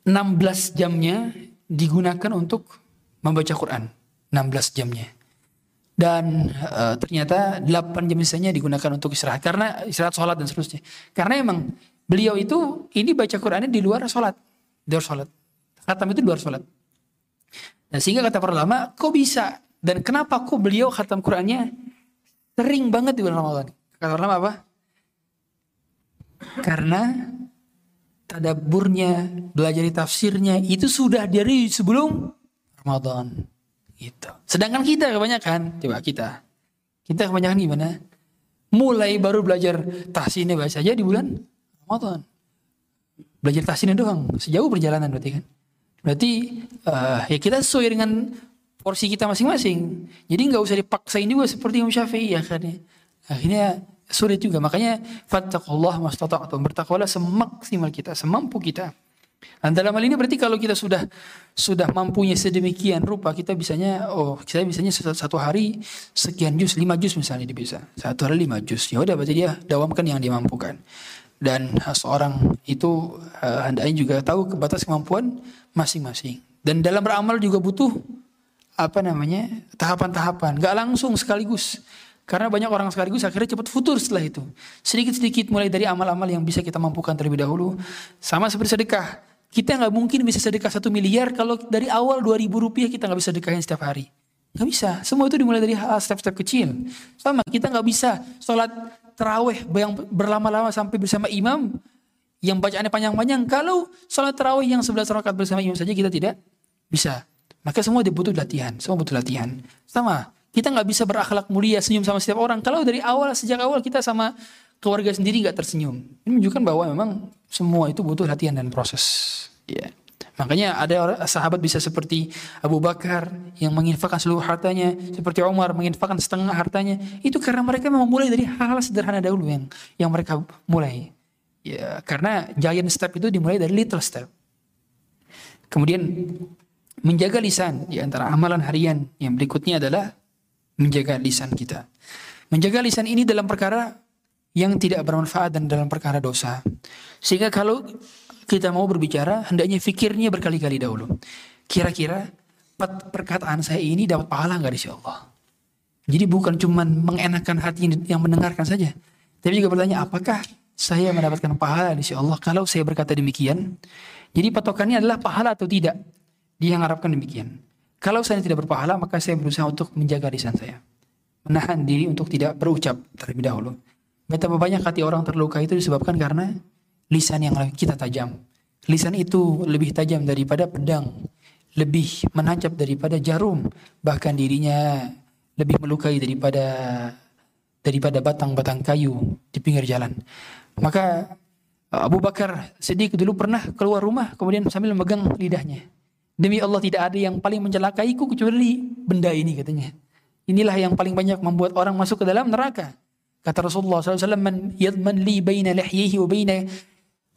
16 jamnya digunakan untuk membaca Quran 16 jamnya. Dan uh, ternyata 8 jam sisanya digunakan untuk istirahat karena istirahat sholat dan seterusnya. Karena emang beliau itu ini baca Qurannya di luar sholat, di luar sholat. Khatam itu di luar sholat. Dan sehingga kata para ulama, kok bisa? Dan kenapa kok beliau khatam Qurannya sering banget di bulan Ramadan? Kata ulama apa? Karena tadaburnya, belajar tafsirnya itu sudah dari sebelum Ramadan gitu. Sedangkan kita kebanyakan, coba kita. Kita kebanyakan gimana? Mulai baru belajar tahsinnya bahasa aja di bulan Ramadan. Belajar tahsinnya doang, sejauh perjalanan berarti kan. Berarti uh, ya kita sesuai dengan porsi kita masing-masing. Jadi nggak usah dipaksain juga seperti Imam Syafi'i akhirnya. Akhirnya sulit juga. Makanya fattaqullah mastata'tum. Bertakwalah semaksimal kita, semampu kita. Dan dalam hal ini berarti kalau kita sudah sudah mampunya sedemikian rupa kita bisanya oh kita bisanya satu, hari sekian jus lima jus misalnya bisa satu hari lima jus ya udah berarti dia dawamkan yang dimampukan dan seorang itu uh, hendaknya juga tahu batas kemampuan masing-masing dan dalam beramal juga butuh apa namanya tahapan-tahapan nggak langsung sekaligus karena banyak orang sekaligus akhirnya cepat futur setelah itu sedikit-sedikit mulai dari amal-amal yang bisa kita mampukan terlebih dahulu sama seperti sedekah kita nggak mungkin bisa sedekah satu miliar kalau dari awal dua ribu rupiah kita nggak bisa sedekahin setiap hari. Nggak bisa. Semua itu dimulai dari step-step kecil. Sama kita nggak bisa sholat teraweh yang berlama-lama sampai bersama imam yang bacaannya panjang-panjang. Kalau sholat tarawih yang 11 rakaat bersama imam saja kita tidak bisa. Maka semua dibutuh latihan, semua butuh latihan. Sama, kita nggak bisa berakhlak mulia senyum sama setiap orang. Kalau dari awal sejak awal kita sama keluarga sendiri nggak tersenyum. Ini menunjukkan bahwa memang semua itu butuh latihan dan proses. Ya. Makanya ada orang, sahabat bisa seperti Abu Bakar yang menginfakkan seluruh hartanya, seperti Umar menginfakkan setengah hartanya. Itu karena mereka memang mulai dari hal-hal sederhana dahulu yang yang mereka mulai. Ya, karena giant step itu dimulai dari little step. Kemudian menjaga lisan di antara amalan harian yang berikutnya adalah menjaga lisan kita. Menjaga lisan ini dalam perkara yang tidak bermanfaat dan dalam perkara dosa. Sehingga kalau kita mau berbicara, hendaknya fikirnya berkali-kali dahulu. Kira-kira perkataan saya ini dapat pahala nggak di Allah? Jadi bukan cuma mengenakan hati yang mendengarkan saja, tapi juga bertanya apakah saya mendapatkan pahala di Allah kalau saya berkata demikian. Jadi patokannya adalah pahala atau tidak. Dia harapkan demikian. Kalau saya tidak berpahala, maka saya berusaha untuk menjaga lisan saya. Menahan diri untuk tidak berucap terlebih dahulu. Betapa banyak hati orang terluka itu disebabkan karena lisan yang kita tajam. Lisan itu lebih tajam daripada pedang, lebih menancap daripada jarum, bahkan dirinya lebih melukai daripada daripada batang-batang kayu di pinggir jalan. Maka Abu Bakar Siddiq dulu pernah keluar rumah kemudian sambil memegang lidahnya. Demi Allah tidak ada yang paling mencelakaiku kecuali benda ini katanya. Inilah yang paling banyak membuat orang masuk ke dalam neraka. Kata Rasulullah SAW, Man yadman li baina lihyihi wa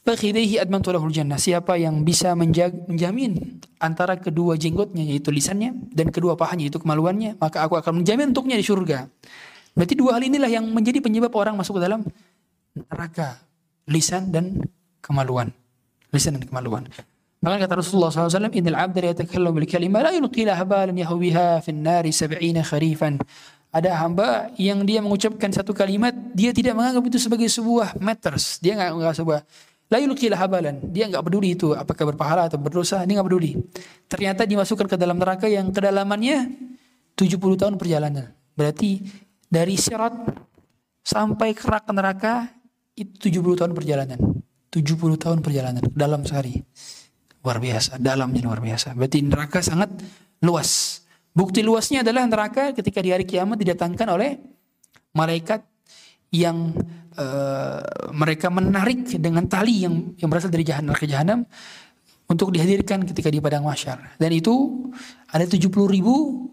Fakhidaihi admantu jannah. Siapa yang bisa menjaga, menjamin antara kedua jenggotnya yaitu lisannya dan kedua pahanya yaitu kemaluannya, maka aku akan menjamin untuknya di surga. Berarti dua hal inilah yang menjadi penyebab orang masuk ke dalam neraka. Lisan dan kemaluan. Lisan dan kemaluan. Maka kata Rasulullah SAW, Innal abda la yatakallamu bil kalimah la yulqi laha balan yahwiha fin nari sab'ina kharifan. Ada hamba yang dia mengucapkan satu kalimat, dia tidak menganggap itu sebagai sebuah matters. Dia nggak menganggap sebuah La yulqil habalan. Dia nggak peduli itu apakah berpahala atau berdosa, dia nggak peduli. Ternyata dimasukkan ke dalam neraka yang kedalamannya 70 tahun perjalanan. Berarti dari sirat sampai kerak neraka itu 70 tahun perjalanan. 70 tahun perjalanan dalam sehari. Luar biasa, dalamnya luar biasa. Berarti neraka sangat luas. Bukti luasnya adalah neraka ketika di hari kiamat didatangkan oleh malaikat yang uh, mereka menarik dengan tali yang yang berasal dari jahanam ke jahanam untuk dihadirkan ketika di padang mahsyar. Dan itu ada 70 ribu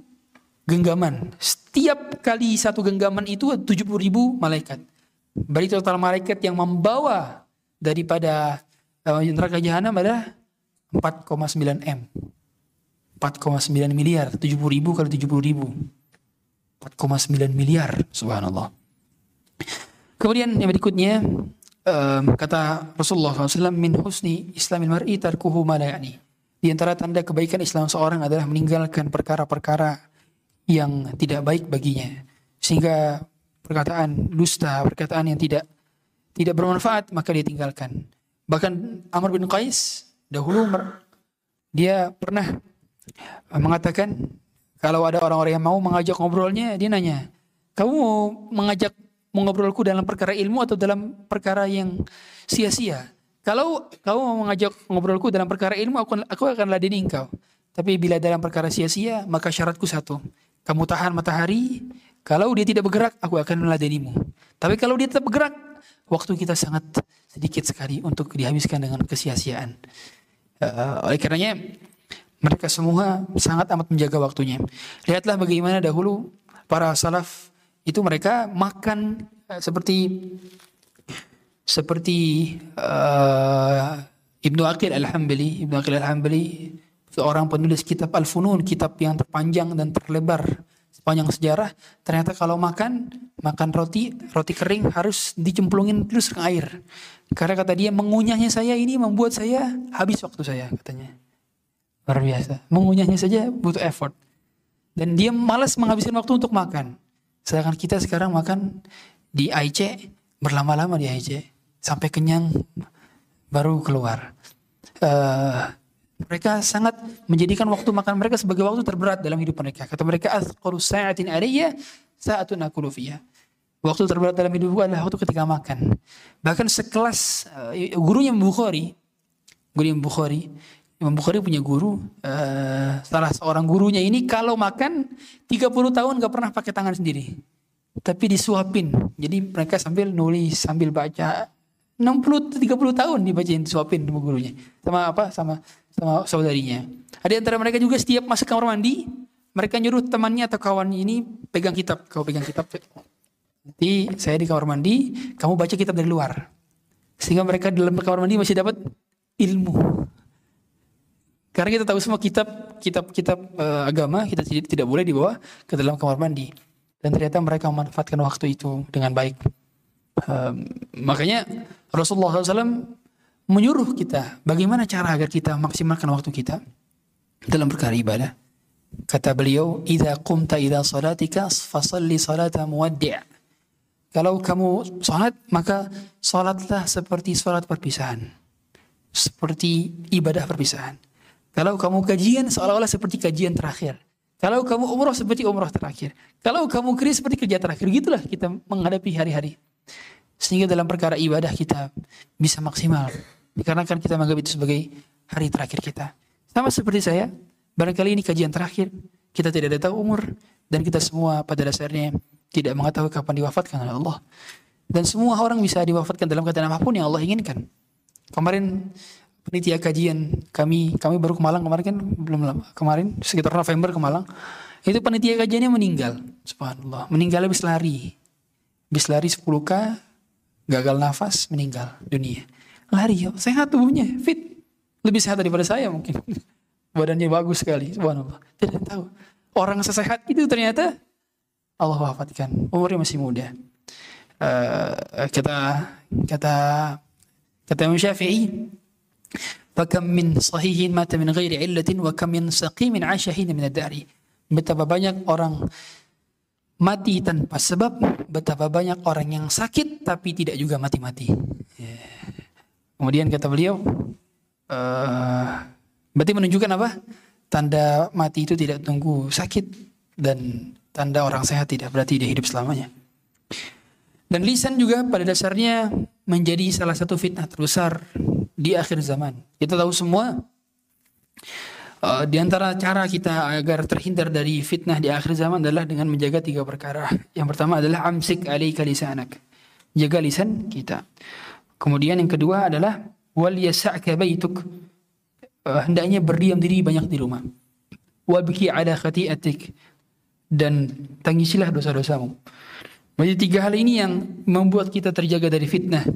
genggaman. Setiap kali satu genggaman itu 70 ribu malaikat. Berarti total malaikat yang membawa daripada uh, neraka jahanam adalah 4,9 M. 4,9 miliar. 70 ribu kali 70 ribu. 4,9 miliar. Subhanallah Kemudian yang berikutnya um, kata Rasulullah SAW min husni islamil mar'i tarkuhu ma Di antara tanda kebaikan Islam seorang adalah meninggalkan perkara-perkara yang tidak baik baginya. Sehingga perkataan dusta, perkataan yang tidak tidak bermanfaat maka dia tinggalkan. Bahkan Amr bin Qais dahulu dia pernah mengatakan kalau ada orang-orang yang mau mengajak ngobrolnya dia nanya, "Kamu mau mengajak mengobrolku dalam perkara ilmu atau dalam perkara yang sia-sia. Kalau kamu mau mengajak ngobrolku dalam perkara ilmu, aku, aku akan ladeni engkau. Tapi bila dalam perkara sia-sia, maka syaratku satu. Kamu tahan matahari, kalau dia tidak bergerak, aku akan meladenimu. Tapi kalau dia tetap bergerak, waktu kita sangat sedikit sekali untuk dihabiskan dengan kesia-siaan. Uh, oleh karenanya, mereka semua sangat amat menjaga waktunya. Lihatlah bagaimana dahulu para salaf itu mereka makan uh, seperti seperti uh, Ibnu Aqil Al-Hambali, Ibnu Aqil Al-Hambali seorang penulis kitab Al-Funun, kitab yang terpanjang dan terlebar sepanjang sejarah. Ternyata kalau makan, makan roti, roti kering harus dicemplungin terus ke air. Karena kata dia mengunyahnya saya ini membuat saya habis waktu saya katanya. Luar biasa. Mengunyahnya saja butuh effort. Dan dia malas menghabiskan waktu untuk makan. Sedangkan kita sekarang makan di IC berlama-lama di IC sampai kenyang baru keluar. Uh, mereka sangat menjadikan waktu makan mereka sebagai waktu terberat dalam hidup mereka. Kata mereka, "Azqaru sa'atin alayya sa'atun akulu fiyah." Waktu terberat dalam hidupku adalah waktu ketika makan. Bahkan sekelas uh, gurunya Bukhari, guru Imam Bukhari, Imam Bukhari punya guru, uh, salah seorang gurunya ini kalau makan 30 tahun gak pernah pakai tangan sendiri. Tapi disuapin. Jadi mereka sambil nulis, sambil baca. 60 30 tahun dibacain disuapin sama gurunya. Sama apa? Sama sama saudarinya. Ada antara mereka juga setiap masuk kamar mandi, mereka nyuruh temannya atau kawannya ini pegang kitab. Kau pegang kitab. Nanti saya di kamar mandi, kamu baca kitab dari luar. Sehingga mereka dalam kamar mandi masih dapat ilmu. Karena kita tahu semua kitab kitab kitab uh, agama kita tidak, boleh dibawa ke dalam kamar mandi. Dan ternyata mereka memanfaatkan waktu itu dengan baik. Uh, makanya Rasulullah SAW menyuruh kita bagaimana cara agar kita maksimalkan waktu kita dalam perkara ibadah. Kata beliau, "Idza qumta ila salatika fasalli salata muwaddi'." Kalau kamu salat, maka salatlah seperti salat perpisahan. Seperti ibadah perpisahan. Kalau kamu kajian seolah-olah seperti kajian terakhir. Kalau kamu umroh seperti umroh terakhir. Kalau kamu kerja seperti kerja terakhir. Gitulah kita menghadapi hari-hari. Sehingga dalam perkara ibadah kita bisa maksimal. Dikarenakan kita menganggap itu sebagai hari terakhir kita. Sama seperti saya, barangkali ini kajian terakhir. Kita tidak ada tahu umur. Dan kita semua pada dasarnya tidak mengetahui kapan diwafatkan oleh Allah. Dan semua orang bisa diwafatkan dalam keadaan apa pun yang Allah inginkan. Kemarin penitia kajian. Kami kami baru ke Malang kemarin kan belum lama. Kemarin sekitar November ke Malang. Itu penitia kajiannya meninggal. Subhanallah. Meninggal habis lari. Habis lari 10k gagal nafas meninggal dunia. Lari ya. Sehat tubuhnya fit. Lebih sehat daripada saya mungkin. Badannya bagus sekali subhanallah. Tidak tahu. Orang sesehat itu ternyata Allah wafatkan. Umurnya masih muda. Uh, kata kata kata Imam Syafi'i fakam min sahihin mata min ghairi illatin wa kam min saqimin ashahin min ad-dari betapa banyak orang mati tanpa sebab betapa banyak orang yang sakit tapi tidak juga mati-mati yeah. kemudian kata beliau uh, berarti menunjukkan apa tanda mati itu tidak tunggu sakit dan tanda orang sehat tidak berarti dia hidup selamanya. Dan lisan juga pada dasarnya menjadi salah satu fitnah terbesar di akhir zaman. Kita tahu semua uh, di antara cara kita agar terhindar dari fitnah di akhir zaman adalah dengan menjaga tiga perkara. Yang pertama adalah amsik alaika lisanak. Jaga lisan kita. Kemudian yang kedua adalah wal yasa'ka baituk. Uh, hendaknya berdiam diri banyak di rumah. Wabki ala khati'atik dan tangisilah dosa-dosamu. Jadi tiga hal ini yang membuat kita terjaga dari fitnah.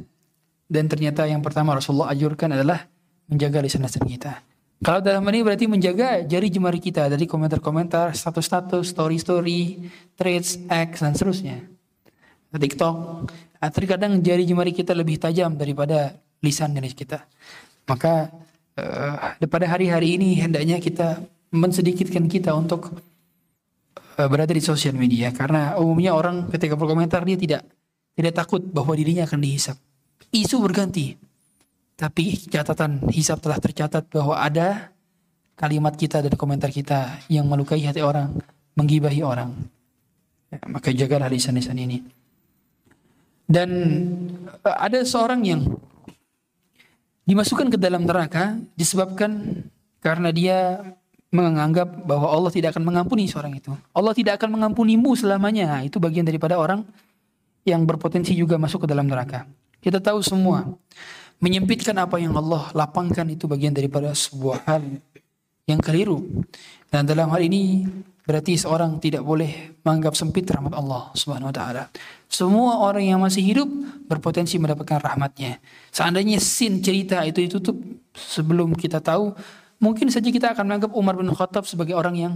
Dan ternyata yang pertama Rasulullah ajurkan adalah menjaga lisan-lisan kita. Kalau dalam ini berarti menjaga jari jemari kita dari komentar-komentar, status-status, story-story, threads, X, dan seterusnya. TikTok. Terkadang jari jemari kita lebih tajam daripada lisan jenis kita. Maka uh, pada hari-hari ini hendaknya kita mensedikitkan kita untuk Eh, berada di sosial media karena umumnya orang ketika berkomentar dia tidak tidak takut bahwa dirinya akan dihisap. Isu berganti. Tapi catatan hisap telah tercatat bahwa ada kalimat kita dan komentar kita yang melukai hati orang, menggibahi orang. Ya, maka jagalah lisan-lisan ini. Dan eh, ada seorang yang dimasukkan ke dalam neraka disebabkan karena dia menganggap bahwa Allah tidak akan mengampuni seorang itu. Allah tidak akan mengampunimu selamanya. Itu bagian daripada orang yang berpotensi juga masuk ke dalam neraka. Kita tahu semua menyempitkan apa yang Allah lapangkan itu bagian daripada sebuah hal yang keliru. Dan dalam hal ini berarti seorang tidak boleh menganggap sempit rahmat Allah Subhanahu wa taala. Semua orang yang masih hidup berpotensi mendapatkan rahmatnya. Seandainya sin cerita itu ditutup sebelum kita tahu Mungkin saja kita akan menganggap Umar bin Khattab sebagai orang yang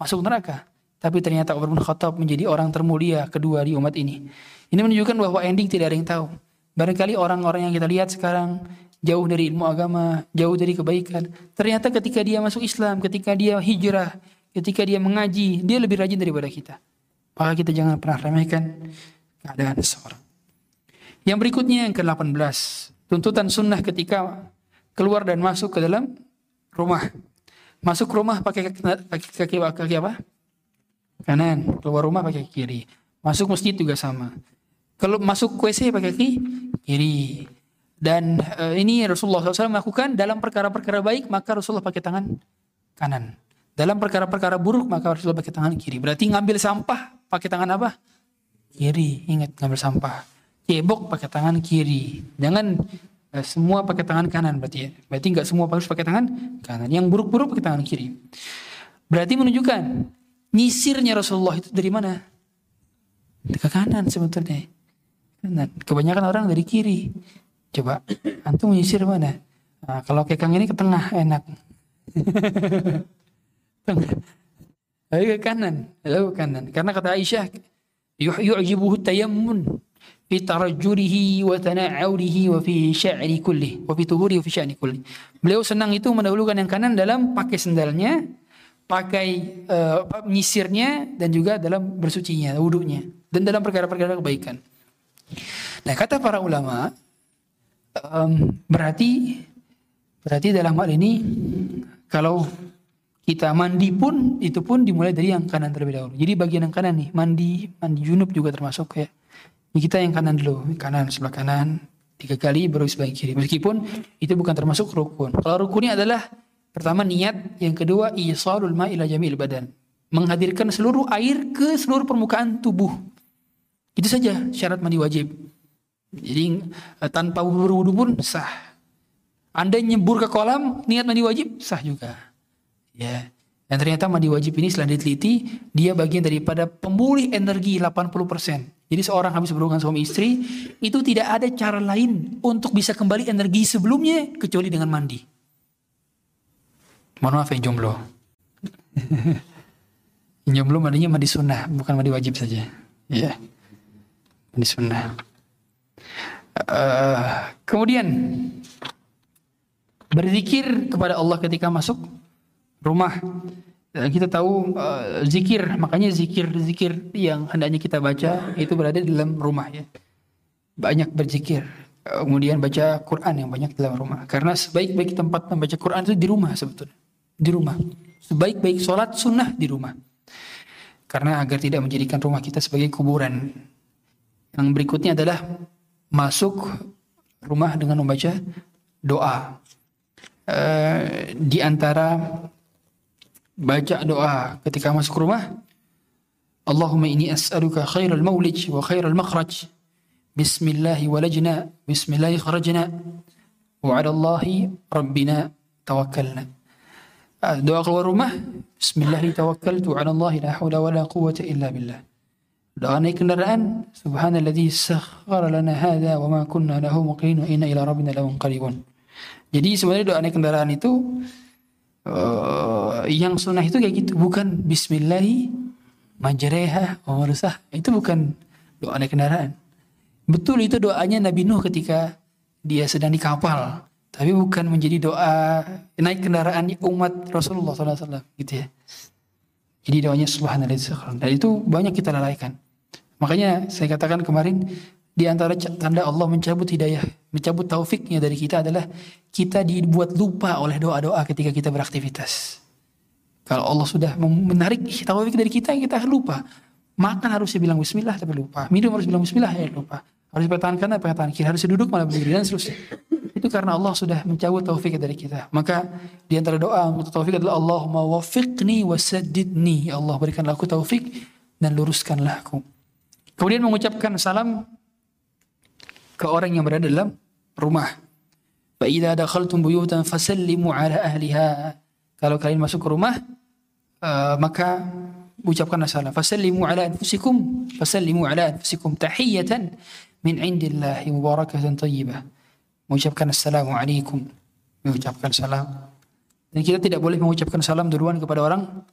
masuk neraka. Tapi ternyata Umar bin Khattab menjadi orang termulia kedua di umat ini. Ini menunjukkan bahwa ending tidak ada yang tahu. Barangkali orang-orang yang kita lihat sekarang jauh dari ilmu agama, jauh dari kebaikan. Ternyata ketika dia masuk Islam, ketika dia hijrah, ketika dia mengaji, dia lebih rajin daripada kita. Maka kita jangan pernah remehkan keadaan seseorang. Yang berikutnya yang ke-18. Tuntutan sunnah ketika keluar dan masuk ke dalam rumah. Masuk rumah pakai kaki, kaki, kaki apa? Kanan. Keluar rumah pakai kiri. Masuk masjid juga sama. Kalau masuk WC pakai kiri. Dan eh, ini Rasulullah SAW melakukan dalam perkara-perkara baik maka Rasulullah pakai tangan kanan. Dalam perkara-perkara buruk maka Rasulullah pakai tangan kiri. Berarti ngambil sampah pakai tangan apa? Kiri. Ingat ngambil sampah. Cebok pakai tangan kiri. Jangan eh, semua pakai tangan kanan berarti ya. Berarti nggak semua harus pakai tangan kanan. Yang buruk-buruk pakai tangan kiri. Berarti menunjukkan nyisirnya Rasulullah itu dari mana? Ke kanan sebetulnya. Kanan. Kebanyakan orang dari kiri. Coba antum menyisir mana? Nah, kalau kekang ini ke tengah enak. tengah. Ke kanan, lalu ke kanan. Karena kata Aisyah, "Yuh- yu'jibuhu tayammun fi tarajjulihi wa tana'ulihi wa fi sya'ri kulli wa fi tuhuri wa fi sya'ni kulli. Beliau senang itu mendahulukan yang kanan dalam pakai sendalnya, pakai eh, apa, menyisirnya dan juga dalam bersucinya, wudhunya dan dalam perkara-perkara kebaikan. Nah, kata para ulama em, berarti berarti dalam hal ini kalau kita mandi pun itu pun dimulai dari yang kanan terlebih dahulu. Jadi bagian yang kanan nih, mandi mandi junub juga termasuk ini kita yang kanan dulu, kanan sebelah kanan tiga kali baru sebelah kiri. Meskipun itu bukan termasuk rukun. Kalau rukunnya adalah pertama niat, yang kedua isalul ma ila badan. Menghadirkan seluruh air ke seluruh permukaan tubuh. Itu saja syarat mandi wajib. Jadi eh, tanpa berwudu pun sah. Anda nyebur ke kolam, niat mandi wajib sah juga. Ya. Dan ternyata mandi wajib ini setelah diteliti, dia bagian daripada pemulih energi 80%. Jadi seorang habis berhubungan suami istri, itu tidak ada cara lain untuk bisa kembali energi sebelumnya kecuali dengan mandi. Mohon maaf ya jomblo. jomblo mandinya mandi sunnah, bukan mandi wajib saja. Ya. Mandi sunnah. Eh, kemudian berzikir kepada Allah ketika masuk rumah. Dan kita tahu uh, zikir, makanya zikir-zikir yang hendaknya kita baca itu berada di dalam rumah ya. Banyak berzikir. Kemudian baca Quran yang banyak di dalam rumah. Karena sebaik-baik tempat membaca Quran itu di rumah sebetulnya. Di rumah. Sebaik-baik sholat sunnah di rumah. Karena agar tidak menjadikan rumah kita sebagai kuburan. Yang berikutnya adalah masuk rumah dengan membaca doa. Eh, di antara baca doa ketika masuk rumah Allahumma inni as'aluka khairal mawlij wa khairal makhraj. Bismillahi walajna bismillahi kharajna. Wa ala Allahi rabbina tawakkalna. Ah, doa keluar rumah bismillahi tawakkaltu ala Allahi la hawla wa la quwwata illa billah doa naik kendaraan subhanalladzi sakhkhara lana hadha wa ma kunna lahu muqrinin inna ila rabbina lamunqalibun jadi sebenarnya doa naik kendaraan itu eh, yang sunnah itu kayak gitu, bukan Bismillahi majreha wa mursaha. Itu bukan doa naik kendaraan. Betul itu doanya Nabi Nuh ketika dia sedang di kapal, tapi bukan menjadi doa naik kendaraan umat Rasulullah SAW gitu ya. Jadi doanya subhanallah dan itu banyak kita lalaikan. Makanya saya katakan kemarin di antara tanda Allah mencabut hidayah, mencabut taufiknya dari kita adalah kita dibuat lupa oleh doa-doa ketika kita beraktivitas. Kalau Allah sudah menarik taufik dari kita, kita lupa. Makan harusnya bilang bismillah tapi lupa. Minum harus bilang bismillah ya lupa. Harus kanan, pakai tangan kiri. Harus duduk malah berdiri dan seterusnya. Itu karena Allah sudah mencabut taufik dari kita. Maka di antara doa untuk taufik adalah Allahumma wafiqni wasaddidni. Ya Allah berikanlah aku taufik dan luruskanlah aku. Kemudian mengucapkan salam ke orang yang berada dalam rumah. Fa idza dakhaltum buyutan fasallimu ala ahliha. Kalau kalian masuk ke rumah uh, maka ucapkanlah salam. Fasallimu ala anfusikum, fasallimu ala anfusikum tahiyatan min indillahi mubarakatan thayyibah. Mengucapkan assalamualaikum, mengucapkan salam. Dan kita tidak boleh mengucapkan salam duluan kepada orang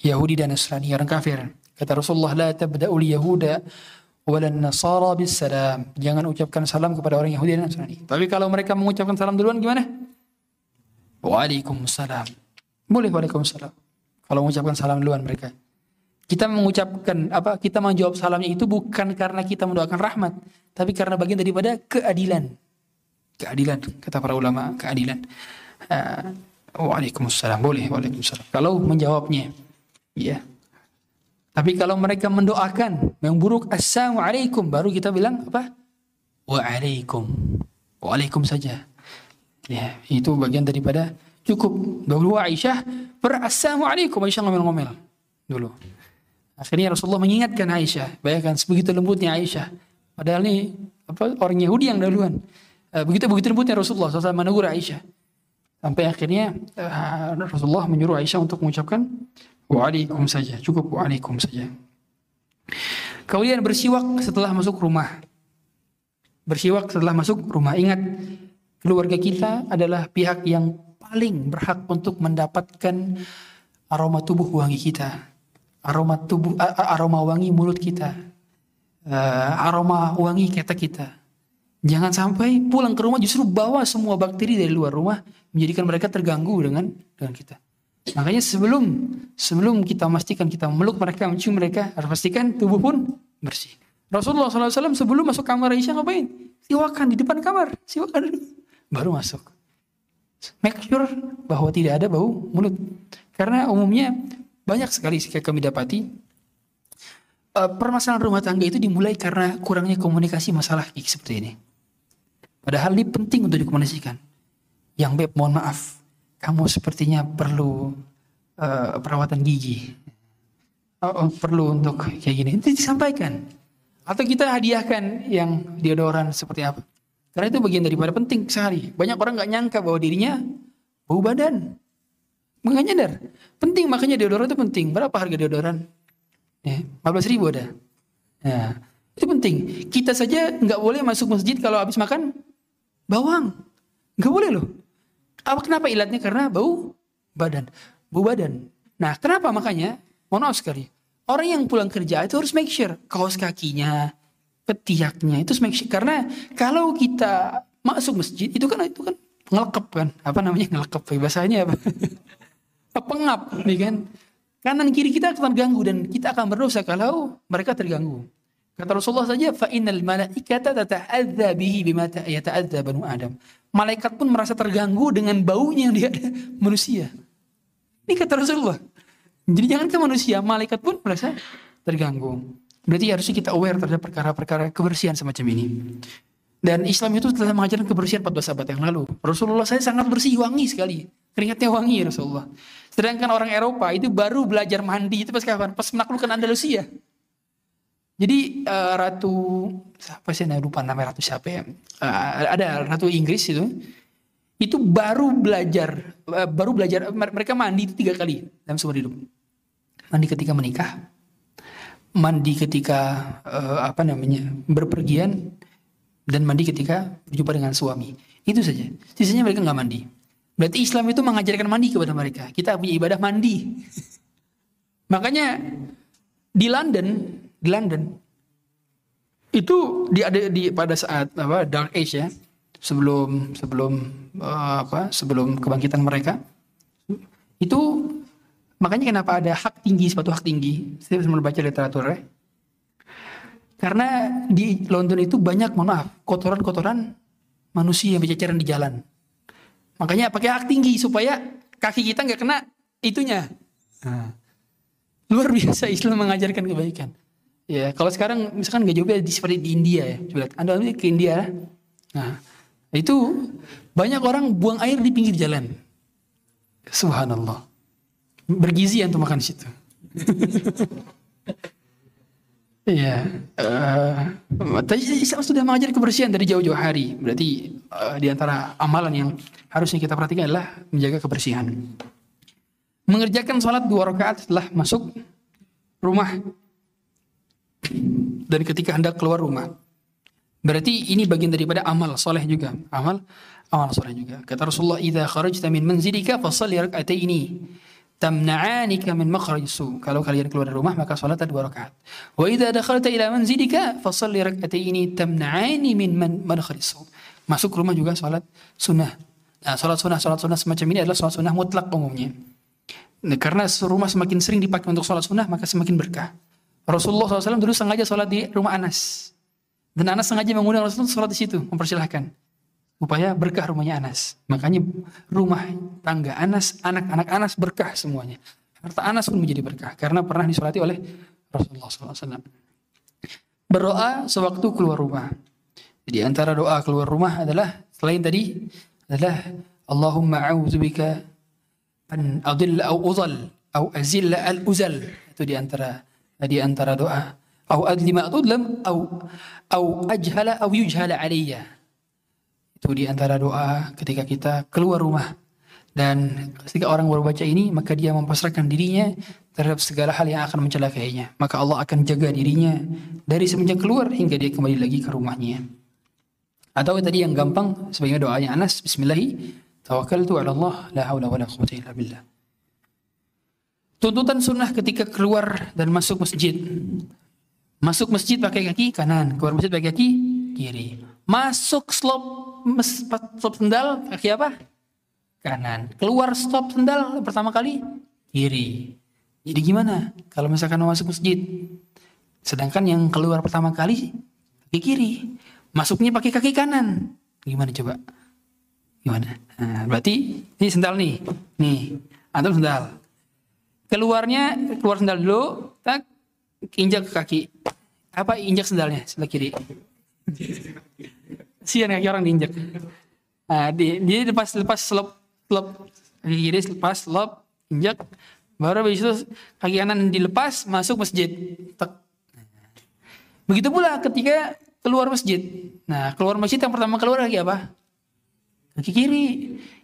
Yahudi dan Nasrani, orang kafir. Kata Rasulullah, la tabda'ul yahuda walan nasara bis salam. Jangan ucapkan salam kepada orang Yahudi dan Nasrani. Tapi kalau mereka mengucapkan salam duluan gimana? Waalaikumsalam. Boleh waalaikumsalam. Kalau mengucapkan salam duluan mereka. Kita mengucapkan apa? Kita menjawab salamnya itu bukan karena kita mendoakan rahmat, tapi karena bagian daripada keadilan. Keadilan kata para ulama, keadilan. Uh, Waalaikumsalam. Boleh, waalaikumsalam. Kalau menjawabnya, ya. Tapi kalau mereka mendoakan yang buruk, assalamualaikum, baru kita bilang apa? Waalaikum. Waalaikum saja. Ya, itu bagian daripada cukup. Dahulu Aisyah berassalamualaikum, Aisyah ngomel-ngomel dulu. Akhirnya Rasulullah mengingatkan Aisyah, bayangkan sebegitu lembutnya Aisyah. Padahal ini apa orang Yahudi yang dahuluan. Uh, begitu begitu lembutnya Rasulullah SAW menegur Aisyah. Sampai akhirnya uh, Rasulullah menyuruh Aisyah untuk mengucapkan waalaikum saja, cukup waalaikum saja. Kemudian bersiwak setelah masuk rumah. Bersiwak setelah masuk rumah. Ingat, keluarga kita adalah pihak yang paling berhak untuk mendapatkan aroma tubuh wangi kita. Aroma tubuh aroma wangi mulut kita. Uh, aroma wangi ketek kita. Jangan sampai pulang ke rumah justru bawa semua bakteri dari luar rumah menjadikan mereka terganggu dengan dengan kita. Makanya sebelum sebelum kita memastikan kita meluk mereka, mencium mereka, harus pastikan tubuh pun bersih. Rasulullah SAW sebelum masuk kamar Aisyah ngapain? Siwakan di depan kamar, siwakan dulu. Baru masuk. Make sure bahwa tidak ada bau mulut. Karena umumnya banyak sekali jika kami dapati uh, permasalahan rumah tangga itu dimulai karena kurangnya komunikasi masalah seperti ini. Padahal ini penting untuk dikomunikasikan. Yang beb, mohon maaf, kamu sepertinya perlu uh, perawatan gigi. Oh, oh, perlu untuk kayak gini. Itu disampaikan. Atau kita hadiahkan yang deodoran seperti apa. Karena itu bagian daripada penting sekali. Banyak orang nggak nyangka bahwa dirinya bau badan. Nggak nyadar. Penting makanya deodoran itu penting. Berapa harga deodoran? Ya, 15 ribu ada. Ya, itu penting. Kita saja nggak boleh masuk masjid kalau habis makan bawang. Nggak boleh loh. Apa kenapa ilatnya? Karena bau badan. Bau badan. Nah, kenapa makanya? Mohon maaf sekali. Orang yang pulang kerja itu harus make sure kaos kakinya, ketiaknya itu make sure. Karena kalau kita masuk masjid itu kan itu kan ngelekep kan. Apa namanya ngelekep? Bahasanya apa? Pengap, nih kan? Kanan kiri kita akan terganggu dan kita akan berdosa kalau mereka terganggu. Kata Rasulullah saja, fa innal malaikata tata'adza bihi bima yata'adza banu Adam. Malaikat pun merasa terganggu dengan baunya yang dia ada manusia. Ini kata Rasulullah. Jadi jangan ke manusia, malaikat pun merasa terganggu. Berarti harusnya kita aware terhadap perkara-perkara kebersihan semacam ini. Dan Islam itu telah mengajarkan kebersihan 14 abad yang lalu. Rasulullah saya sangat bersih, wangi sekali. Keringatnya wangi Rasulullah. Sedangkan orang Eropa itu baru belajar mandi itu pas kapan? Pas menaklukkan Andalusia. Jadi uh, ratu siapa sih saya lupa nama ratu siapa ya? Uh, ada ratu Inggris itu. Itu baru belajar uh, baru belajar mereka mandi itu tiga kali dalam seumur hidup. Mandi ketika menikah, mandi ketika uh, apa namanya berpergian dan mandi ketika berjumpa dengan suami. Itu saja. Sisanya mereka nggak mandi. Berarti Islam itu mengajarkan mandi kepada mereka. Kita punya ibadah mandi. Makanya di London di London. Itu di ada di pada saat apa dark age ya sebelum sebelum uh, apa sebelum kebangkitan mereka. Itu makanya kenapa ada hak tinggi sepatu hak tinggi. Saya semua baca literatur ya karena di London itu banyak mohon maaf kotoran-kotoran manusia yang berceceran di jalan. Makanya pakai hak tinggi supaya kaki kita nggak kena itunya. Nah, luar biasa Islam mengajarkan kebaikan Ya, kalau sekarang misalkan gak jauh beda seperti di India ya. Coba lihat, Anda ke India. Nah, itu banyak orang buang air di pinggir jalan. Subhanallah. Bergizi untuk makan di situ. Iya. uh, tadi Islam sudah mengajar kebersihan dari jauh-jauh hari. Berarti uh, di antara amalan yang harusnya kita perhatikan adalah menjaga kebersihan. Mengerjakan sholat dua rakaat setelah masuk rumah dan ketika hendak keluar rumah. Berarti ini bagian daripada amal soleh juga. Amal amal soleh juga. Kata Rasulullah, "Idza kharajta min manzilika fasalli rak'ataini tamna'anika min makhraj su." Kalau kalian keluar dari rumah maka salat dua rakaat. Wa idza dakhalta ila manzilika fasalli rak'ataini tamna'ani min makhraj su. Masuk rumah juga salat sunnah. Nah, salat sunnah, salat sunnah semacam ini adalah salat sunnah mutlak umumnya. Nah, karena rumah semakin sering dipakai untuk salat sunnah maka semakin berkah. Rasulullah SAW dulu sengaja sholat di rumah Anas. Dan Anas sengaja mengundang Rasulullah sholat di situ, mempersilahkan. Upaya berkah rumahnya Anas. Makanya rumah tangga Anas, anak-anak Anas berkah semuanya. Harta Anas pun menjadi berkah. Karena pernah disolati oleh Rasulullah SAW. Berdoa sewaktu keluar rumah. Jadi antara doa keluar rumah adalah selain tadi adalah Allahumma a'udzubika an adilla au uzal au azilla al uzal itu di antara di antara doa au adlima adlam au au ajhala au yujhala alayya itu di antara doa ketika kita keluar rumah. Dan ketika orang baru baca ini maka dia mempasrahkan dirinya terhadap segala hal yang akan mencelakainya. Maka Allah akan jaga dirinya dari semenjak keluar hingga dia kembali lagi ke rumahnya. Atau tadi yang gampang sebagai doanya Anas bismillahi tawakkaltu ala Allah la haula wala quwwata illa billah tuntutan sunnah ketika keluar dan masuk masjid masuk masjid pakai kaki kanan keluar masjid pakai kaki kiri masuk slop mes, slop sendal kaki apa kanan keluar stop sendal pertama kali kiri jadi gimana kalau misalkan mau masuk masjid sedangkan yang keluar pertama kali kaki kiri masuknya pakai kaki kanan. Gimana coba? Gimana? Nah, berarti ini sendal nih. Nih, antum sendal. Keluarnya keluar sendal dulu, tak injak ke kaki. Apa injak sendalnya sebelah kiri? Sian kaki orang diinjak. Nah, dia, dia lepas lepas selop selop kaki kiri lepas selop injak baru habis itu kaki kanan dilepas masuk masjid. Tak. Begitu pula ketika keluar masjid. Nah, keluar masjid yang pertama keluar kaki apa? Kaki kiri.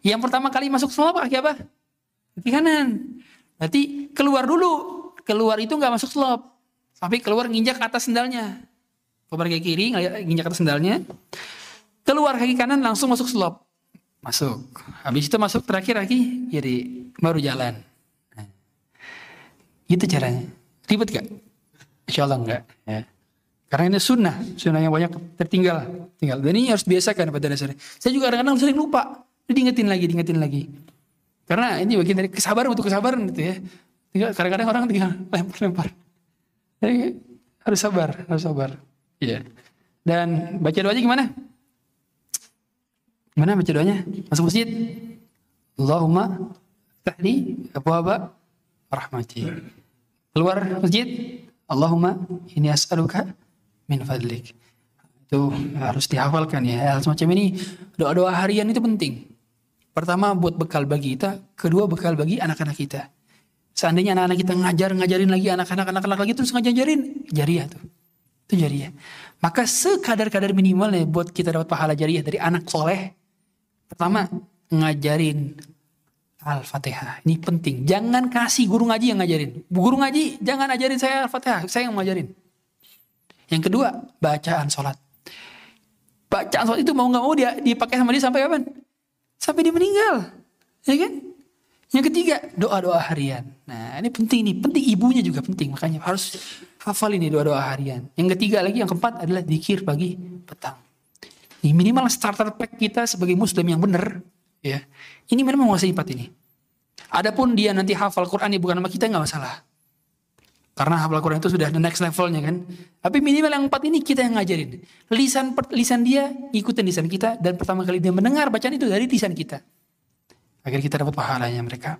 Yang pertama kali masuk apa? Kaki apa? Kaki kanan. Berarti keluar dulu. Keluar itu nggak masuk slop. Tapi keluar nginjak atas sendalnya. Keluar kaki kiri, nginjak atas sendalnya. Keluar kaki kanan langsung masuk slop. Masuk. Habis itu masuk terakhir kaki kiri. Baru jalan. Nah. Gitu caranya. Ribet gak? Insya Allah enggak. Ya. Karena ini sunnah, sunnah yang banyak tertinggal. Tinggal. Dan ini harus biasakan pada dasarnya. Saya juga kadang-kadang sering lupa. Diingetin lagi, diingetin lagi. Karena ini bagian dari kesabaran untuk kesabaran gitu ya. Tinggal kadang-kadang orang tinggal lempar-lempar. Jadi harus sabar, harus sabar. Iya. Dan baca doanya gimana? Gimana baca doanya? Masuk masjid. Allahumma tahli apa rahmati. Keluar masjid. Allahumma ini as'aluka min fadlik. Itu harus dihafalkan ya. Hal semacam ini doa-doa harian itu penting. Pertama buat bekal bagi kita, kedua bekal bagi anak-anak kita. Seandainya anak-anak kita ngajar ngajarin lagi anak-anak anak-anak lagi terus ngajarin jariah tuh. Itu jariah. Maka sekadar-kadar minimal ya buat kita dapat pahala jariah dari anak soleh. Pertama ngajarin Al-Fatihah. Ini penting. Jangan kasih guru ngaji yang ngajarin. Guru ngaji jangan ajarin saya Al-Fatihah. Saya yang ngajarin. Yang kedua, bacaan sholat. Bacaan sholat itu mau nggak mau dia dipakai sama dia sampai kapan? Sampai dia meninggal. Ya kan? Yang ketiga, doa-doa harian. Nah, ini penting nih. Penting ibunya juga penting. Makanya harus hafal ini doa-doa harian. Yang ketiga lagi, yang keempat adalah dikir pagi, petang. Ini minimal starter pack kita sebagai muslim yang benar. Ya. Ini memang menguasai empat ini. Adapun dia nanti hafal Quran ya bukan nama kita nggak masalah. Karena hafal Quran itu sudah the next levelnya kan. Tapi minimal yang empat ini kita yang ngajarin. Lisan lisan dia ikutin lisan kita dan pertama kali dia mendengar bacaan itu dari lisan kita. Agar kita dapat pahalanya mereka.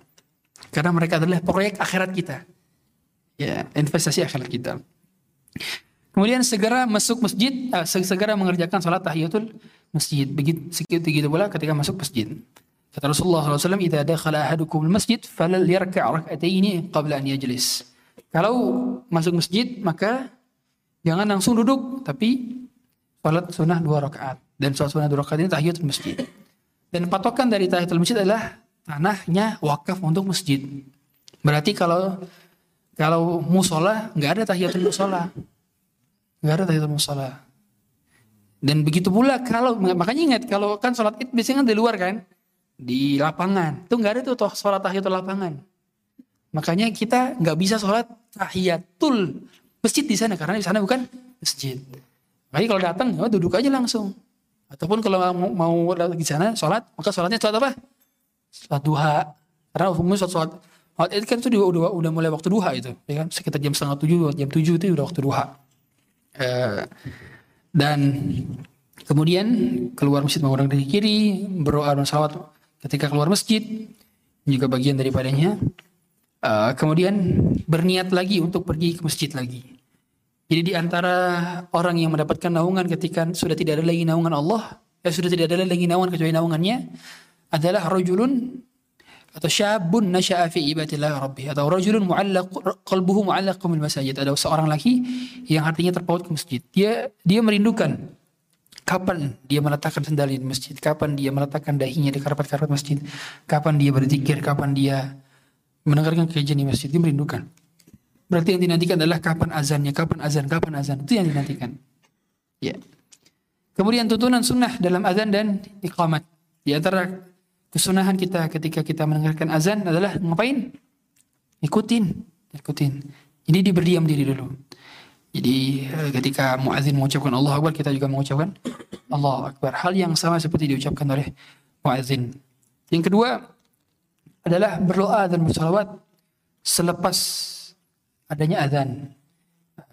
Karena mereka adalah proyek akhirat kita. Ya, investasi akhirat kita. Kemudian segera masuk masjid, uh, segera mengerjakan sholat tahiyatul masjid. Begitu begitu pula ketika masuk masjid. Kata Rasulullah SAW, "Idza dakhala ahadukum al-masjid falal yarka' rak'ataini qabla an yajlis." Kalau masuk masjid maka jangan langsung duduk, tapi sholat sunnah dua rakaat. Dan sholat sunnah dua rakaat ini tahiyatul masjid. Dan patokan dari tahiyatul masjid adalah tanahnya wakaf untuk masjid. Berarti kalau kalau musola nggak ada tahiyatul musola, nggak ada tahiyatul musola. Dan begitu pula kalau makanya ingat kalau kan sholat id biasanya kan di luar kan, di lapangan. Itu nggak ada tuh sholat tahiyatul lapangan. Makanya kita nggak bisa sholat tahiyatul masjid di sana karena di sana bukan masjid. Makanya kalau datang ya duduk aja langsung. Ataupun kalau mau, mau di sana sholat maka sholatnya sholat apa? Sholat duha. Karena umumnya sholat sholat sholat itu kan itu udah, udah, udah mulai waktu duha itu, ya kan? Sekitar jam setengah tujuh, jam tujuh itu udah waktu duha. Uh, dan kemudian keluar masjid mengurang dari kiri, berdoa dan salawat ketika keluar masjid juga bagian daripadanya Uh, kemudian berniat lagi untuk pergi ke masjid lagi. Jadi di antara orang yang mendapatkan naungan ketika sudah tidak ada lagi naungan Allah, ya sudah tidak ada lagi naungan kecuali naungannya adalah rajulun atau syabun nasya'a fi ibadillah rabbi atau rajulun mu'allaq qalbuhu mu'allaq bil masajid ada seorang laki yang hatinya terpaut ke masjid dia dia merindukan kapan dia meletakkan sendal di masjid kapan dia meletakkan dahinya di karpet-karpet masjid kapan dia berzikir kapan dia mendengarkan kajian di masjid, dia merindukan. Berarti yang dinantikan adalah kapan azannya, kapan azan, kapan azan. Itu yang dinantikan. Ya. Kemudian tuntunan sunnah dalam azan dan iqamat. Di antara kesunahan kita ketika kita mendengarkan azan adalah ngapain? Ikutin, ikutin. Jadi dia berdiam diri dulu. Jadi eh, ketika muazin mengucapkan Allah Akbar, kita juga mengucapkan Allah Akbar. Hal yang sama seperti diucapkan oleh muazin. Yang kedua, adalah berdoa dan bersalawat selepas adanya azan.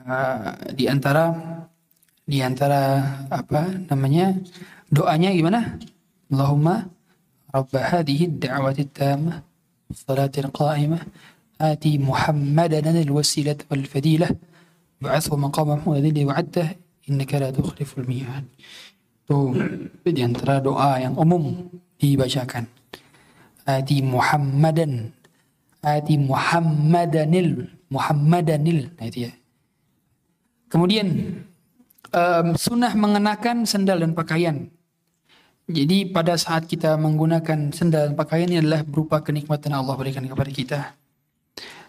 Uh, di antara di antara apa namanya doanya gimana? Allahumma rabb hadhihi ad-da'wati at-tammah salati al-qa'imah ati Muhammadan al-wasilah wal fadilah ba'athu maqama alladhi wa'adtah innaka la tukhliful mi'ad. Tuh, di antara doa yang umum dibacakan ati Muhammadan. Ati Muhammadanil. Muhammadanil. Nah itu ya. Kemudian um, sunnah mengenakan sendal dan pakaian. Jadi pada saat kita menggunakan sendal dan pakaian ini adalah berupa kenikmatan Allah berikan kepada kita.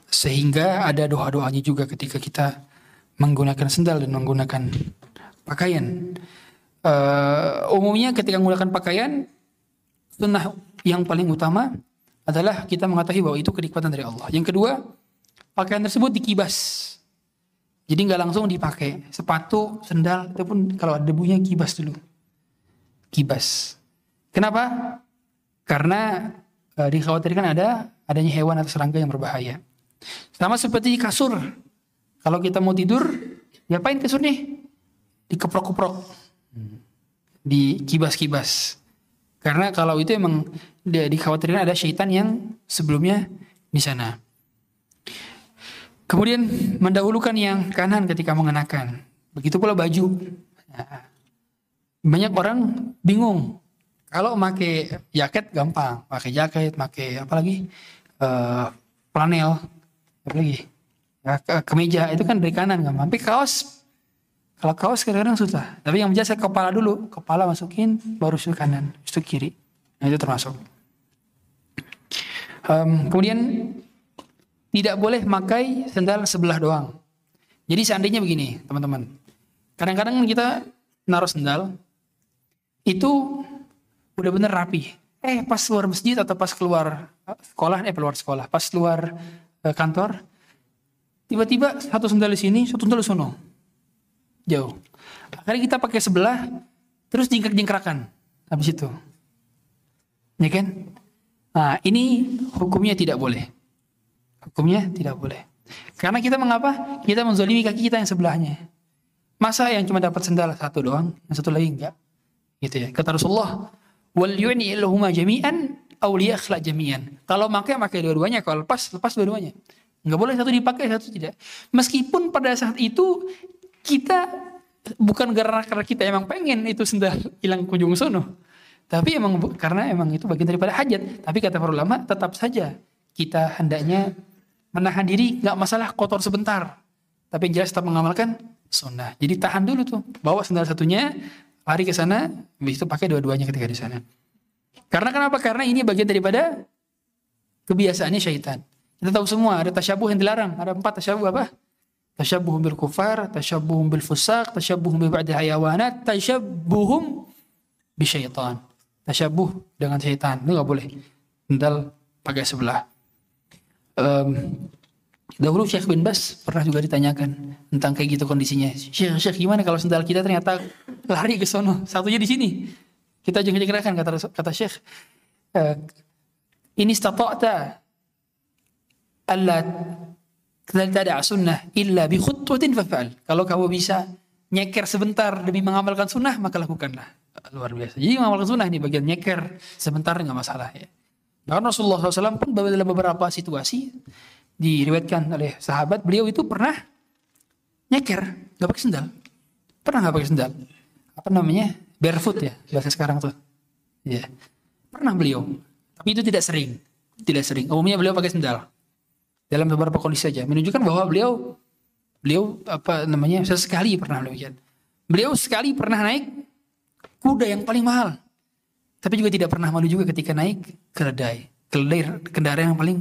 Sehingga ada doa-doanya juga ketika kita menggunakan sendal dan menggunakan pakaian. Uh, umumnya ketika menggunakan pakaian sunnah yang paling utama adalah kita mengetahui bahwa itu kenikmatan dari Allah. Yang kedua, pakaian tersebut dikibas. Jadi nggak langsung dipakai. Sepatu, sendal, ataupun kalau ada debunya kibas dulu. Kibas. Kenapa? Karena e, dikhawatirkan ada adanya hewan atau serangga yang berbahaya. Sama seperti kasur. Kalau kita mau tidur, diapain kasur nih? Dikeprok-keprok. Dikibas-kibas. Karena kalau itu emang dia dikhawatirkan ada syaitan yang sebelumnya di sana. Kemudian mendahulukan yang kanan ketika mengenakan. Begitu pula baju. Nah, banyak orang bingung. Kalau pakai jaket gampang, pakai jaket, pakai apa lagi? Uh, planel, apa lagi? Ya, ke kemeja itu kan dari kanan gampang. Tapi kaos kalau kaos kadang-kadang susah. Tapi yang biasa kepala dulu, kepala masukin, baru ke kanan, itu kiri. Nah itu termasuk. Um, kemudian tidak boleh pakai sendal sebelah doang. Jadi seandainya begini, teman-teman. Kadang-kadang kita naruh sendal itu udah bener rapi. Eh pas keluar masjid atau pas keluar sekolah, eh keluar sekolah, pas keluar eh, kantor, tiba-tiba satu sendal di sini, satu sendal di sono jauh. Akhirnya kita pakai sebelah, terus jingkrak-jingkrakan habis itu. Ya kan? Nah, ini hukumnya tidak boleh. Hukumnya tidak boleh. Karena kita mengapa? Kita menzalimi kaki kita yang sebelahnya. Masa yang cuma dapat sendal satu doang, yang satu lagi enggak? Gitu ya. Kata Rasulullah, "Wal yu'ni jami'an aw liyakhlaq jami'an." Kalau pakai pakai dua-duanya, kalau lepas lepas dua-duanya. Enggak boleh satu dipakai, satu tidak. Meskipun pada saat itu kita bukan karena kita emang pengen itu sendal hilang kunjung sono. Tapi emang karena emang itu bagian daripada hajat. Tapi kata para ulama tetap saja kita hendaknya menahan diri nggak masalah kotor sebentar. Tapi jelas tetap mengamalkan sunnah. Jadi tahan dulu tuh. Bawa sendal satunya, lari ke sana, habis itu pakai dua-duanya ketika di sana. Karena kenapa? Karena ini bagian daripada kebiasaannya syaitan. Kita tahu semua ada tasyabuh yang dilarang. Ada empat tasyabuh apa? tashabbuhum bil kufar, tashabbuhum bil fusaq, tashabbuhum bi ba'di hayawanat, tashabbuhum bi syaitan. Tashabbuh dengan syaitan. Itu enggak boleh. Sendal pakai sebelah. Um, dahulu Syekh bin Bas pernah juga ditanyakan tentang kayak gitu kondisinya. Syekh, Syekh gimana kalau sendal kita ternyata lari ke sono, satunya di sini. Kita jangan gerakan kata kata Syekh. Uh, ini stata'ta alla tidak sunnah illa bi khutwatin fafa'al. Kalau kamu bisa nyeker sebentar demi mengamalkan sunnah, maka lakukanlah. Luar biasa. Jadi mengamalkan sunnah ini bagian nyeker. Sebentar nggak masalah ya. Bahkan Rasulullah SAW pun dalam beberapa situasi diriwayatkan oleh sahabat beliau itu pernah nyeker nggak pakai sendal. Pernah nggak pakai sendal? Apa namanya? Barefoot ya bahasa sekarang tuh. Ya pernah beliau tapi itu tidak sering. Tidak sering. Umumnya beliau pakai sendal. Dalam beberapa kondisi saja. Menunjukkan bahwa beliau beliau apa namanya sesekali pernah demikian. Beliau sekali pernah naik kuda yang paling mahal. Tapi juga tidak pernah malu juga ketika naik keledai. Keledai kendaraan yang paling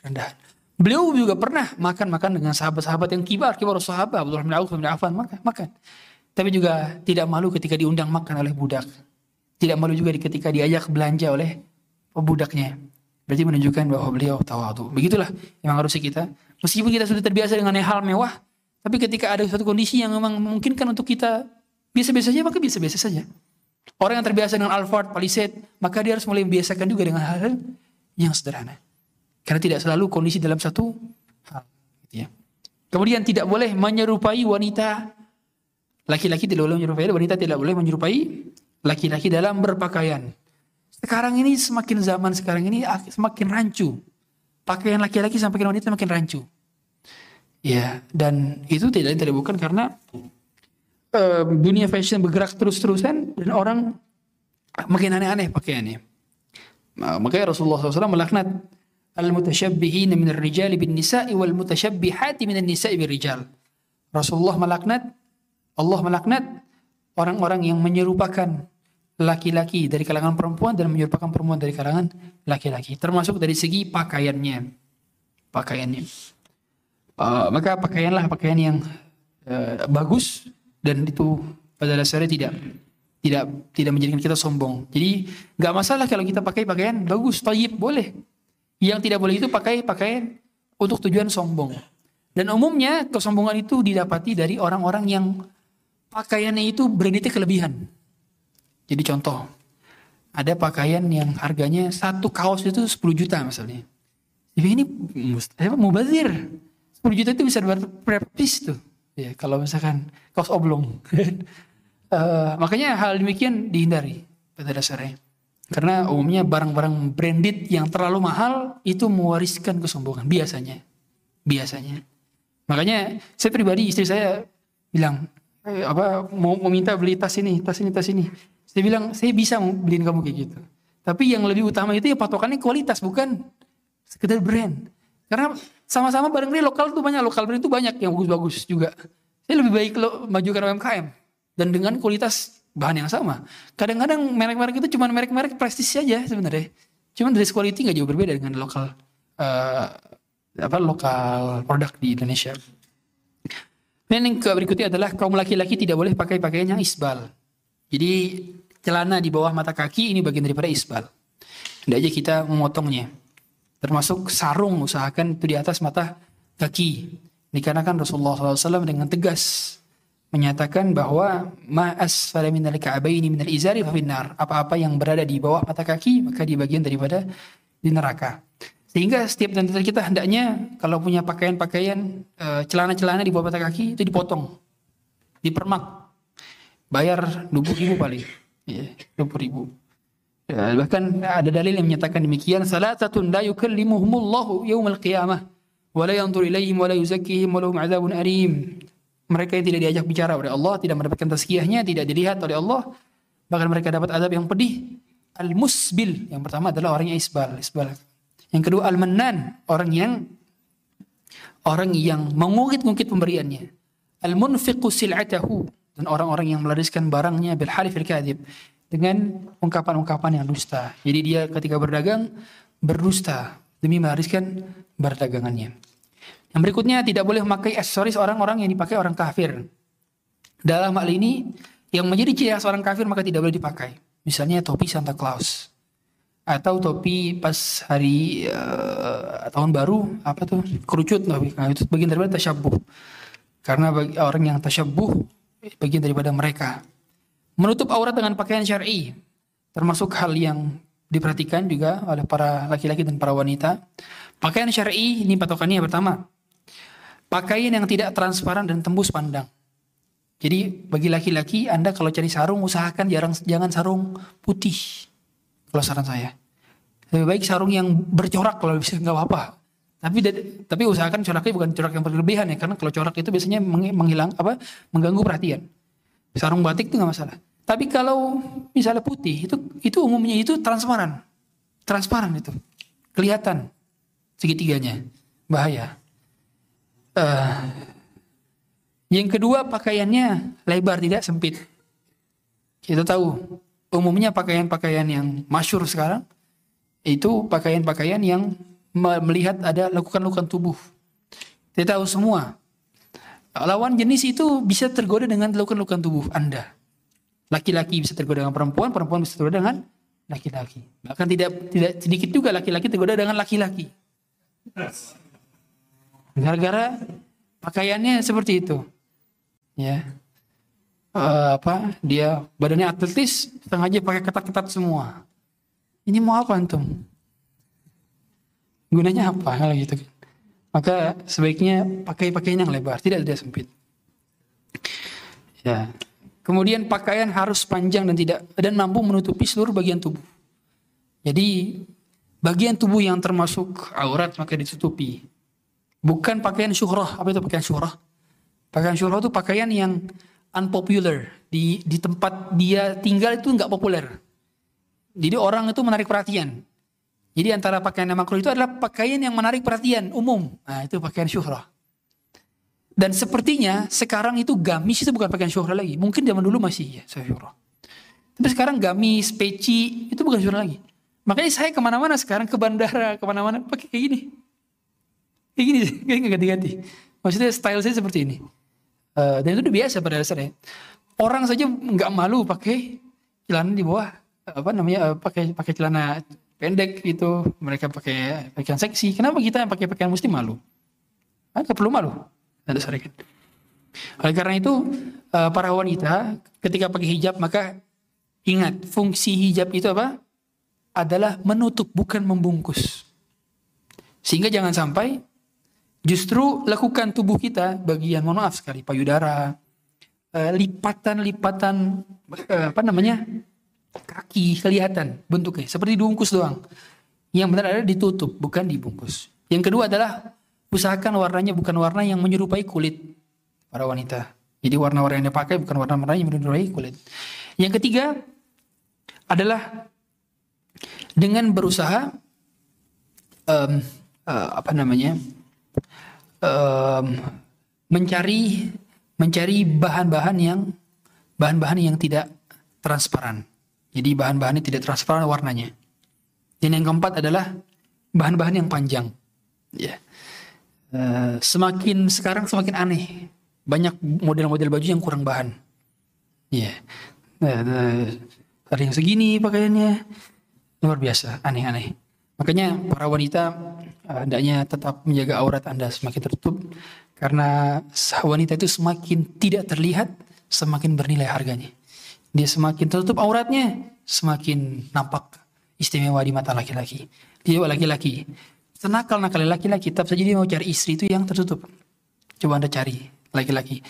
rendah. Beliau juga pernah makan-makan dengan sahabat-sahabat yang kibar kibar sahabat Abdullah bin Auf bin Affan makan makan. Tapi juga tidak malu ketika diundang makan oleh budak. Tidak malu juga ketika diajak belanja oleh budaknya berarti menunjukkan bahwa beliau tawadu. Begitulah yang harusnya kita. Meskipun kita sudah terbiasa dengan hal mewah tapi ketika ada suatu kondisi yang memang memungkinkan untuk kita biasa-biasa saja, maka biasa-biasa saja. Orang yang terbiasa dengan Alphard, Palisade, maka dia harus mulai membiasakan juga dengan hal-hal yang sederhana. Karena tidak selalu kondisi dalam satu hal. Gitu ya. Kemudian tidak boleh menyerupai wanita. Laki-laki tidak boleh menyerupai, wanita tidak boleh menyerupai laki-laki dalam berpakaian. Sekarang ini semakin zaman sekarang ini semakin rancu. Pakaian laki-laki sampai wanita semakin rancu. Ya, dan itu tidak bukan karena dunia fashion bergerak terus-terusan dan orang makin aneh-aneh pakaiannya. Nah, makanya Rasulullah SAW melaknat al-mutashabbihin min ar-rijal bin nisa'i wal mutasyabihati min an-nisa'i bir rijal. Rasulullah melaknat Allah melaknat orang-orang yang menyerupakan laki-laki dari kalangan perempuan dan menyerupakan perempuan dari kalangan laki-laki termasuk dari segi pakaiannya pakaiannya Uh, maka pakaianlah pakaian yang uh, bagus dan itu pada dasarnya tidak tidak tidak menjadikan kita sombong. Jadi nggak masalah kalau kita pakai pakaian bagus, tayyib boleh. Yang tidak boleh itu pakai pakaian untuk tujuan sombong. Dan umumnya kesombongan itu didapati dari orang-orang yang pakaiannya itu beridentitas kelebihan. Jadi contoh, ada pakaian yang harganya satu kaos itu 10 juta misalnya. Jadi ini mubazir. 10 juta itu bisa berapa piece tuh. Ya, kalau misalkan kaos oblong. uh, makanya hal demikian dihindari pada dasarnya. Karena umumnya barang-barang branded yang terlalu mahal itu mewariskan kesombongan biasanya. Biasanya. Makanya saya pribadi istri saya bilang eh, apa mau meminta beli tas ini, tas ini, tas ini. Saya bilang saya bisa beliin kamu kayak gitu. Tapi yang lebih utama itu ya patokannya kualitas bukan sekedar brand. Karena sama-sama barang ini lokal tuh banyak, lokal brand itu banyak yang bagus-bagus juga. Saya lebih baik lo majukan UMKM dan dengan kualitas bahan yang sama. Kadang-kadang merek-merek itu cuma merek-merek prestis saja sebenarnya. Cuman dari quality nggak jauh berbeda dengan lokal uh, apa lokal produk di Indonesia. Dan yang berikutnya adalah kaum laki-laki tidak boleh pakai pakaian yang isbal. Jadi celana di bawah mata kaki ini bagian daripada isbal. Tidak aja kita memotongnya termasuk sarung usahakan itu di atas mata kaki. Dikarenakan Rasulullah SAW dengan tegas menyatakan bahwa ma'as minal ka'abaini minal izari fafinar apa-apa yang berada di bawah mata kaki maka di bagian daripada di neraka. Sehingga setiap dan kita hendaknya kalau punya pakaian-pakaian eh, celana-celana di bawah mata kaki itu dipotong dipermak. Bayar 20 ribu paling. Ya, 20 ribu Ya, bahkan ada dalil yang menyatakan demikian salatatun la yukallimuhumullahu yaumal qiyamah wa la yanzur ilaihim wa la yuzakkihim wa lahum adzabun alim. Mereka yang tidak diajak bicara oleh Allah, tidak mendapatkan tazkiyahnya, tidak dilihat oleh Allah, bahkan mereka dapat adab yang pedih. Al-musbil, yang pertama adalah orang yang isbal, isbal. Yang kedua al-mannan, orang yang orang yang mengungkit-ungkit pemberiannya. Al-munfiqu sil'atahu dan orang-orang yang melariskan barangnya bil halifil kadhib dengan ungkapan-ungkapan yang dusta. Jadi dia ketika berdagang berdusta demi melariskan berdagangannya. Yang berikutnya tidak boleh memakai aksesoris orang-orang yang dipakai orang kafir. Dalam hal ini yang menjadi ciri khas orang kafir maka tidak boleh dipakai. Misalnya topi Santa Claus atau topi pas hari uh, tahun baru apa tuh kerucut nah, itu bagian daripada tasyabuh karena bagi orang yang tasyabuh bagian daripada mereka Menutup aurat dengan pakaian syar'i termasuk hal yang diperhatikan juga oleh para laki-laki dan para wanita. Pakaian syar'i ini patokannya pertama. Pakaian yang tidak transparan dan tembus pandang. Jadi bagi laki-laki Anda kalau cari sarung usahakan jarang jangan sarung putih. Kalau saran saya. Lebih baik sarung yang bercorak kalau bisa nggak apa-apa. Tapi tapi usahakan coraknya bukan corak yang berlebihan ya, karena kalau corak itu biasanya menghilang apa mengganggu perhatian. Sarung batik itu nggak masalah. Tapi kalau misalnya putih itu itu umumnya itu transparan, transparan itu, kelihatan segitiganya, bahaya. Uh, yang kedua pakaiannya lebar tidak sempit. Kita tahu umumnya pakaian-pakaian yang masyur sekarang itu pakaian-pakaian yang melihat ada lakukan-lakukan tubuh. Kita tahu semua lawan jenis itu bisa tergoda dengan lakukan-lakukan tubuh Anda. Laki-laki bisa tergoda dengan perempuan, perempuan bisa tergoda dengan laki-laki. Bahkan tidak tidak sedikit juga laki-laki tergoda dengan laki-laki. Gara-gara pakaiannya seperti itu. Ya. Uh, apa? Dia badannya atletis, sengaja pakai ketat-ketat semua. Ini mau apa antum? Gunanya apa hal gitu kan? Maka sebaiknya pakai pakaian yang lebar, tidak tidak sempit. Ya. Kemudian pakaian harus panjang dan tidak dan mampu menutupi seluruh bagian tubuh. Jadi bagian tubuh yang termasuk aurat maka ditutupi. Bukan pakaian syuhrah. Apa itu pakaian syuhrah? Pakaian syuhrah itu pakaian yang unpopular di di tempat dia tinggal itu nggak populer. Jadi orang itu menarik perhatian. Jadi antara pakaian yang makruh itu adalah pakaian yang menarik perhatian umum. Nah itu pakaian syuhrah. Dan sepertinya sekarang itu gamis itu bukan pakaian syuhrah lagi. Mungkin zaman dulu masih ya syuhrah. Tapi sekarang gamis, peci itu bukan syuhrah lagi. Makanya saya ke mana-mana sekarang ke bandara, ke mana-mana pakai kayak gini. Kayak gini, kayak ganti-ganti. Maksudnya style saya seperti ini. Uh, dan itu udah biasa pada dasarnya. Orang saja nggak malu pakai celana di bawah apa namanya uh, pakai pakai celana pendek itu mereka pakai pakaian seksi. Kenapa kita yang pakai pakaian muslim malu? Ah, perlu malu ada syariat. Oleh karena itu eh, para wanita ketika pakai hijab maka ingat fungsi hijab itu apa? Adalah menutup bukan membungkus. Sehingga jangan sampai justru lakukan tubuh kita bagian mohon maaf sekali payudara, eh, lipatan-lipatan eh, apa namanya? Kaki kelihatan bentuknya seperti dibungkus doang. Yang benar adalah ditutup bukan dibungkus. Yang kedua adalah usahakan warnanya bukan warna yang menyerupai kulit para wanita. Jadi warna-warna yang dipakai bukan warna-warna yang menyerupai kulit. Yang ketiga adalah dengan berusaha um, uh, apa namanya um, mencari mencari bahan-bahan yang bahan-bahan yang tidak transparan. Jadi bahan-bahannya tidak transparan warnanya. Dan yang keempat adalah bahan-bahan yang panjang. Ya. Eh, semakin sekarang semakin aneh. Banyak model-model baju yang kurang bahan. Yeah. Uh, ada yang segini pakaiannya. Luar biasa, aneh-aneh. Makanya para wanita uh, hendaknya tetap menjaga aurat Anda semakin tertutup. Karena wanita itu semakin tidak terlihat, semakin bernilai harganya. Dia semakin tertutup auratnya, semakin nampak istimewa di mata laki-laki. Dia laki-laki senakal nakal laki-laki tetap saja dia mau cari istri itu yang tertutup. Coba anda cari laki-laki.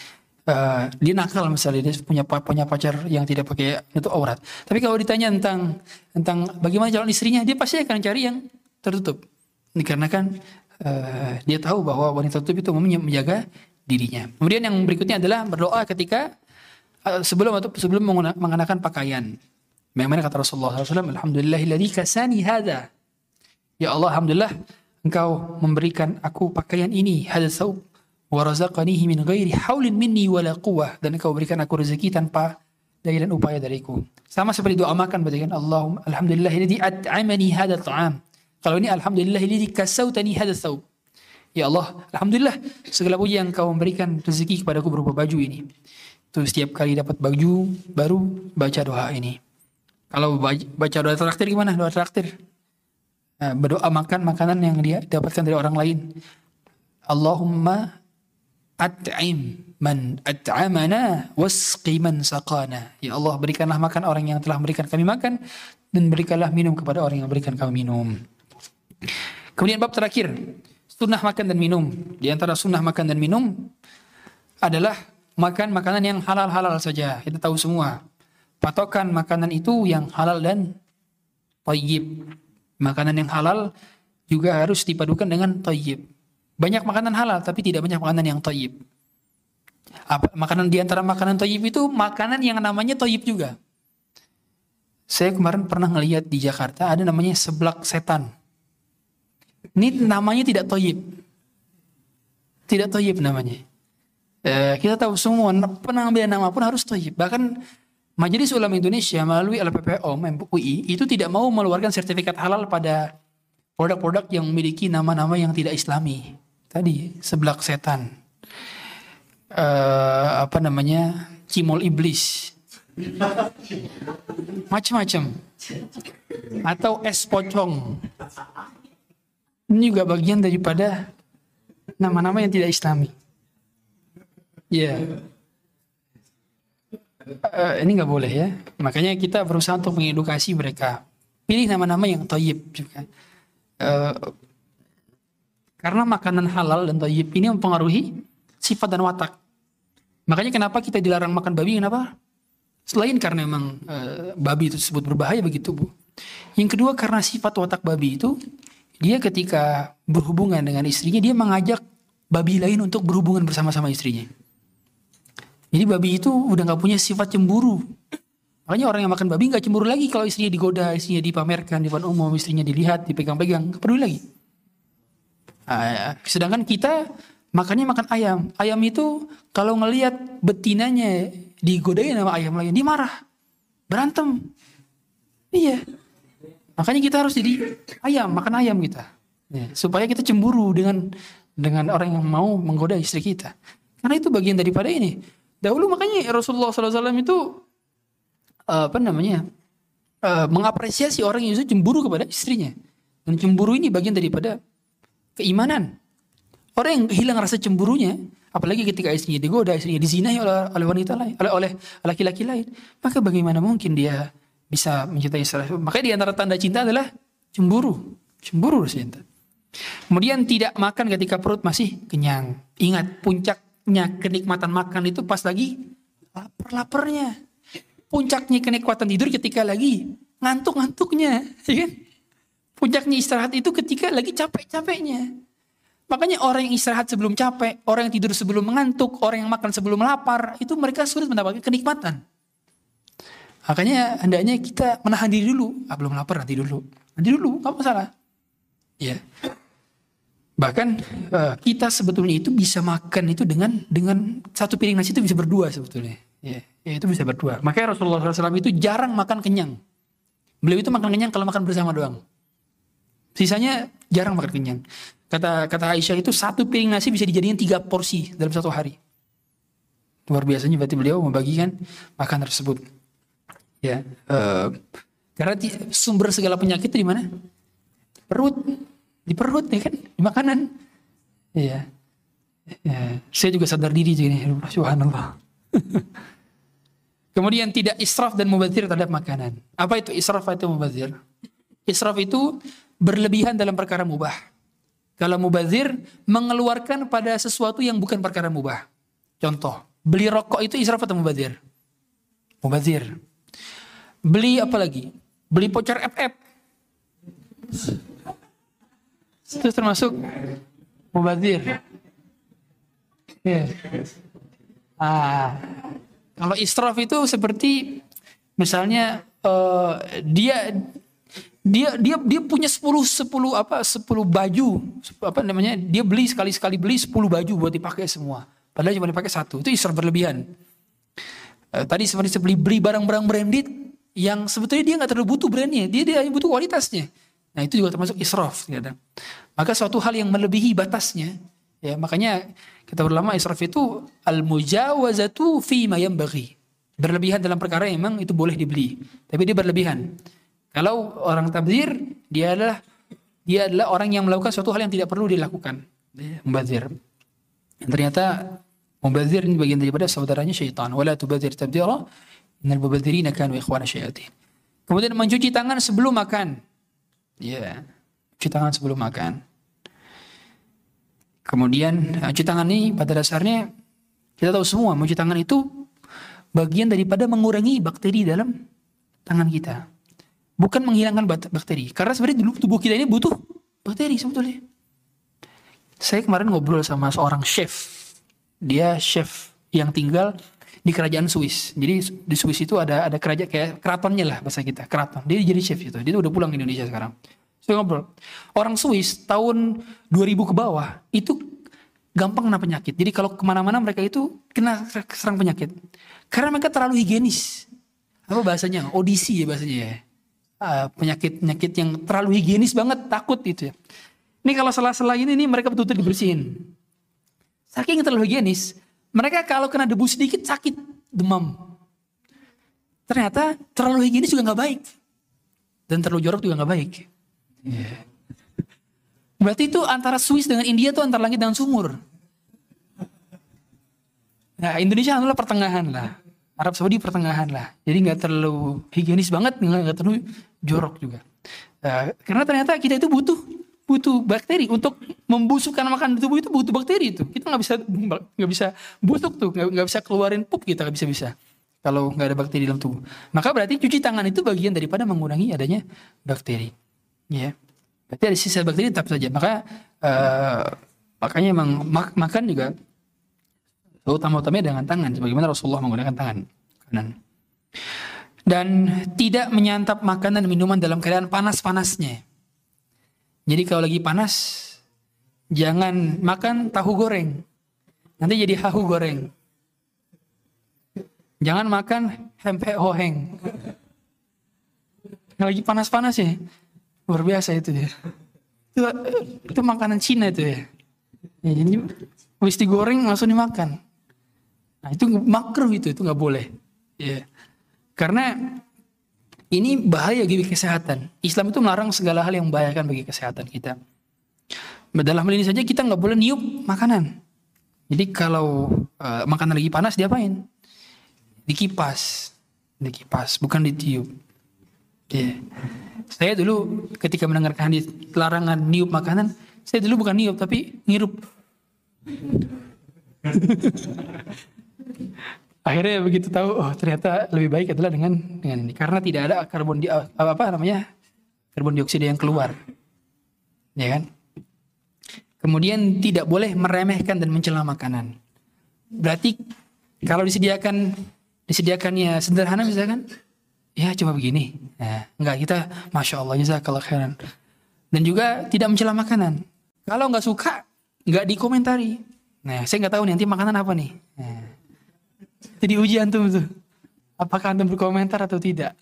Uh, dia nakal misalnya dia punya punya pacar yang tidak pakai itu aurat. Tapi kalau ditanya tentang tentang bagaimana calon istrinya dia pasti akan cari yang tertutup. Dikarenakan uh, dia tahu bahwa wanita tertutup itu menjaga dirinya. Kemudian yang berikutnya adalah berdoa ketika sebelum atau sebelum mengenakan pakaian Bagaimana kata Rasulullah SAW, Alhamdulillahilladzi kasani hada Ya Allah, Alhamdulillah, Engkau memberikan aku pakaian ini, hadal saub, wa razaqanihi min ghairi haulin minni wala quwwah dan Engkau berikan aku rezeki tanpa daya dan upaya dariku. Sama seperti doa makan berarti kan Allahumma alhamdulillah alladhi at'amani hadzal ta'am. Kalau ini alhamdulillah alladhi kasautani hadzal saub. Ya Allah, alhamdulillah segala puji yang Engkau memberikan rezeki kepadaku berupa baju ini. Itu setiap kali dapat baju baru baca doa ini. Kalau baca doa traktir gimana? Doa traktir Nah, berdoa makan makanan yang dia dapatkan dari orang lain. Allahumma at'im man at'amana wasqi man saqana. Ya Allah berikanlah makan orang yang telah memberikan kami makan dan berikanlah minum kepada orang yang memberikan kami minum. Kemudian bab terakhir, sunnah makan dan minum. Di antara sunnah makan dan minum adalah makan makanan yang halal-halal saja. Kita tahu semua. Patokan makanan itu yang halal dan tayyib makanan yang halal juga harus dipadukan dengan toyib. Banyak makanan halal tapi tidak banyak makanan yang toyib. Apa, makanan di antara makanan toyib itu makanan yang namanya toyib juga. Saya kemarin pernah ngelihat di Jakarta ada namanya seblak setan. Ini namanya tidak toyib. Tidak toyib namanya. Eh, kita tahu semua pengambilan nama pun harus toyib. Bahkan Majelis Ulama Indonesia melalui LPPO MUI itu tidak mau mengeluarkan sertifikat halal pada produk-produk yang memiliki nama-nama yang tidak islami. Tadi seblak setan. Eh, apa namanya? Cimol iblis. Macam-macam. Atau es pocong. Ini juga bagian daripada nama-nama yang tidak islami. Ya. Eh, ini nggak boleh ya. Makanya kita berusaha untuk mengedukasi mereka. Pilih nama-nama yang toyib juga. Eh, karena makanan halal dan toyib ini mempengaruhi sifat dan watak. Makanya kenapa kita dilarang makan babi? Kenapa? Selain karena memang eh, babi itu disebut berbahaya begitu bu. Yang kedua karena sifat watak babi itu dia ketika berhubungan dengan istrinya dia mengajak babi lain untuk berhubungan bersama-sama istrinya. Jadi babi itu udah nggak punya sifat cemburu. Makanya orang yang makan babi nggak cemburu lagi kalau istrinya digoda, istrinya dipamerkan di depan umum, istrinya dilihat, dipegang-pegang, nggak peduli lagi. Ah, sedangkan kita makannya makan ayam. Ayam itu kalau ngelihat betinanya digodain sama ayam lain, dia marah, berantem. Iya. Makanya kita harus jadi ayam, makan ayam kita. Ya, supaya kita cemburu dengan dengan orang yang mau menggoda istri kita. Karena itu bagian daripada ini. Dahulu makanya Rasulullah SAW itu uh, apa namanya uh, mengapresiasi orang yang justru cemburu kepada istrinya. Dan cemburu ini bagian daripada keimanan. Orang yang hilang rasa cemburunya, apalagi ketika istrinya digoda, istrinya dizinai oleh, oleh wanita lain, oleh, oleh laki-laki lain, maka bagaimana mungkin dia bisa mencintai istri? Makanya di antara tanda cinta adalah cemburu, cemburu cinta. Kemudian tidak makan ketika perut masih kenyang. Ingat puncaknya kenikmatan makan itu pas lagi lapar-laparnya. Puncaknya kenikmatan tidur ketika lagi ngantuk-ngantuknya, ya kan? Puncaknya istirahat itu ketika lagi capek-capeknya. Makanya orang yang istirahat sebelum capek, orang yang tidur sebelum mengantuk, orang yang makan sebelum lapar, itu mereka sulit mendapatkan kenikmatan. Makanya hendaknya kita menahan diri dulu. Ah, belum lapar nanti dulu. Nanti dulu, nggak masalah. Ya. Bahkan uh, kita sebetulnya itu bisa makan itu dengan dengan satu piring nasi itu bisa berdua sebetulnya. Ya, ya itu bisa berdua. Makanya Rasulullah SAW itu jarang makan kenyang. Beliau itu makan kenyang kalau makan bersama doang. Sisanya jarang makan kenyang. Kata kata Aisyah itu satu piring nasi bisa dijadikan tiga porsi dalam satu hari. Luar biasanya berarti beliau membagikan makan tersebut. Ya, uh, karena sumber segala penyakit itu di mana? Perut, di perut ya kan, di makanan. Iya. Ya, saya juga sadar diri jadi subhanallah. Kemudian tidak israf dan mubazir terhadap makanan. Apa itu israf atau mubazir? Israf itu berlebihan dalam perkara mubah. Kalau mubazir mengeluarkan pada sesuatu yang bukan perkara mubah. Contoh, beli rokok itu israf atau mubazir? Mubazir. Beli apa lagi? Beli voucher FF. Itu termasuk mubazir. Yeah. Ah, kalau israf itu seperti misalnya uh, dia dia dia dia punya 10 10 apa 10 baju. Apa namanya? Dia beli sekali sekali beli 10 baju buat dipakai semua. Padahal cuma dipakai satu. Itu israf berlebihan. E, tadi seperti beli beli barang-barang branded yang sebetulnya dia nggak terlalu butuh brandnya. Dia dia hanya butuh kualitasnya nah itu juga termasuk israf kadang maka suatu hal yang melebihi batasnya ya makanya kita berlama israf itu al mujawazatu fi ma bagi berlebihan dalam perkara yang memang itu boleh dibeli tapi dia berlebihan kalau orang tabzir, dia adalah dia adalah orang yang melakukan suatu hal yang tidak perlu dilakukan. Mubazir. Yang ternyata mubazir ini bagian daripada saudaranya syaitan. Wala tubazir tabdira. Innal kanu ikhwana syayatin. Kemudian mencuci tangan sebelum makan. Ya, cuci tangan sebelum makan. Kemudian cuci tangan ini pada dasarnya kita tahu semua mencuci tangan itu bagian daripada mengurangi bakteri dalam tangan kita bukan menghilangkan bakteri. Karena sebenarnya tubuh kita ini butuh Bakteri sebetulnya. Saya kemarin ngobrol sama seorang chef. Dia chef yang tinggal di kerajaan Swiss. Jadi di Swiss itu ada ada kerajaan kayak keratonnya lah bahasa kita, keraton. Dia jadi chef itu. Dia udah pulang ke Indonesia sekarang. Saya ngobrol. Orang Swiss tahun 2000 ke bawah itu gampang kena penyakit. Jadi kalau ke mana-mana mereka itu kena serang penyakit. Karena mereka terlalu higienis. Apa bahasanya? Audisi ya bahasanya ya. Ah, penyakit-penyakit yang terlalu higienis banget, takut itu ya. Ini kalau sela-sela ini, ini mereka betul-betul dibersihin. Saking terlalu higienis, mereka kalau kena debu sedikit sakit, demam. Ternyata terlalu higienis juga nggak baik. Dan terlalu jorok juga nggak baik. Yeah. Berarti itu antara Swiss dengan India itu antara langit dan sumur. Nah Indonesia adalah pertengahan lah. Arab Saudi pertengahan lah. Jadi nggak terlalu higienis banget, nggak terlalu jorok juga. Nah, karena ternyata kita itu butuh butuh bakteri. Untuk membusukkan makanan di tubuh itu butuh bakteri itu. Kita nggak bisa nggak bisa busuk tuh. Nggak bisa keluarin pup kita nggak bisa bisa kalau nggak ada bakteri dalam tubuh. Maka berarti cuci tangan itu bagian daripada mengurangi adanya bakteri. Ya. Berarti ada sisa bakteri tetap saja. Maka uh, makanya emang mak makan juga utama-utamanya dengan tangan. Sebagaimana Rasulullah menggunakan tangan kanan. Dan tidak menyantap makanan dan minuman dalam keadaan panas-panasnya jadi kalau lagi panas, jangan makan tahu goreng. Nanti jadi hahu goreng. Jangan makan hempek hoheng. Lagi panas-panas ya. Luar biasa itu ya. Itu, itu makanan Cina itu ya. ya jadi habis digoreng langsung dimakan. Nah itu makruh itu, itu nggak boleh. Ya. Karena ini bahaya bagi kesehatan. Islam itu melarang segala hal yang membahayakan bagi kesehatan kita. Dalam hal ini saja kita nggak boleh niup makanan. Jadi kalau uh, makanan lagi panas diapain? Dikipas, dikipas, bukan ditiup. Yeah. Saya dulu ketika mendengarkan hadis larangan niup makanan, saya dulu bukan niup tapi ngirup. akhirnya begitu tahu oh ternyata lebih baik adalah dengan dengan ini. Karena tidak ada karbon di apa, apa namanya karbon dioksida yang keluar. Ya kan? Kemudian tidak boleh meremehkan dan mencela makanan. Berarti kalau disediakan disediakannya sederhana misalkan ya coba begini. Nah, enggak kita masya Allah jazakallah khairan. Dan juga tidak mencela makanan. Kalau nggak suka nggak dikomentari. Nah saya nggak tahu nih nanti makanan apa nih. Nah, jadi uji antum tuh. Apakah antum berkomentar atau tidak?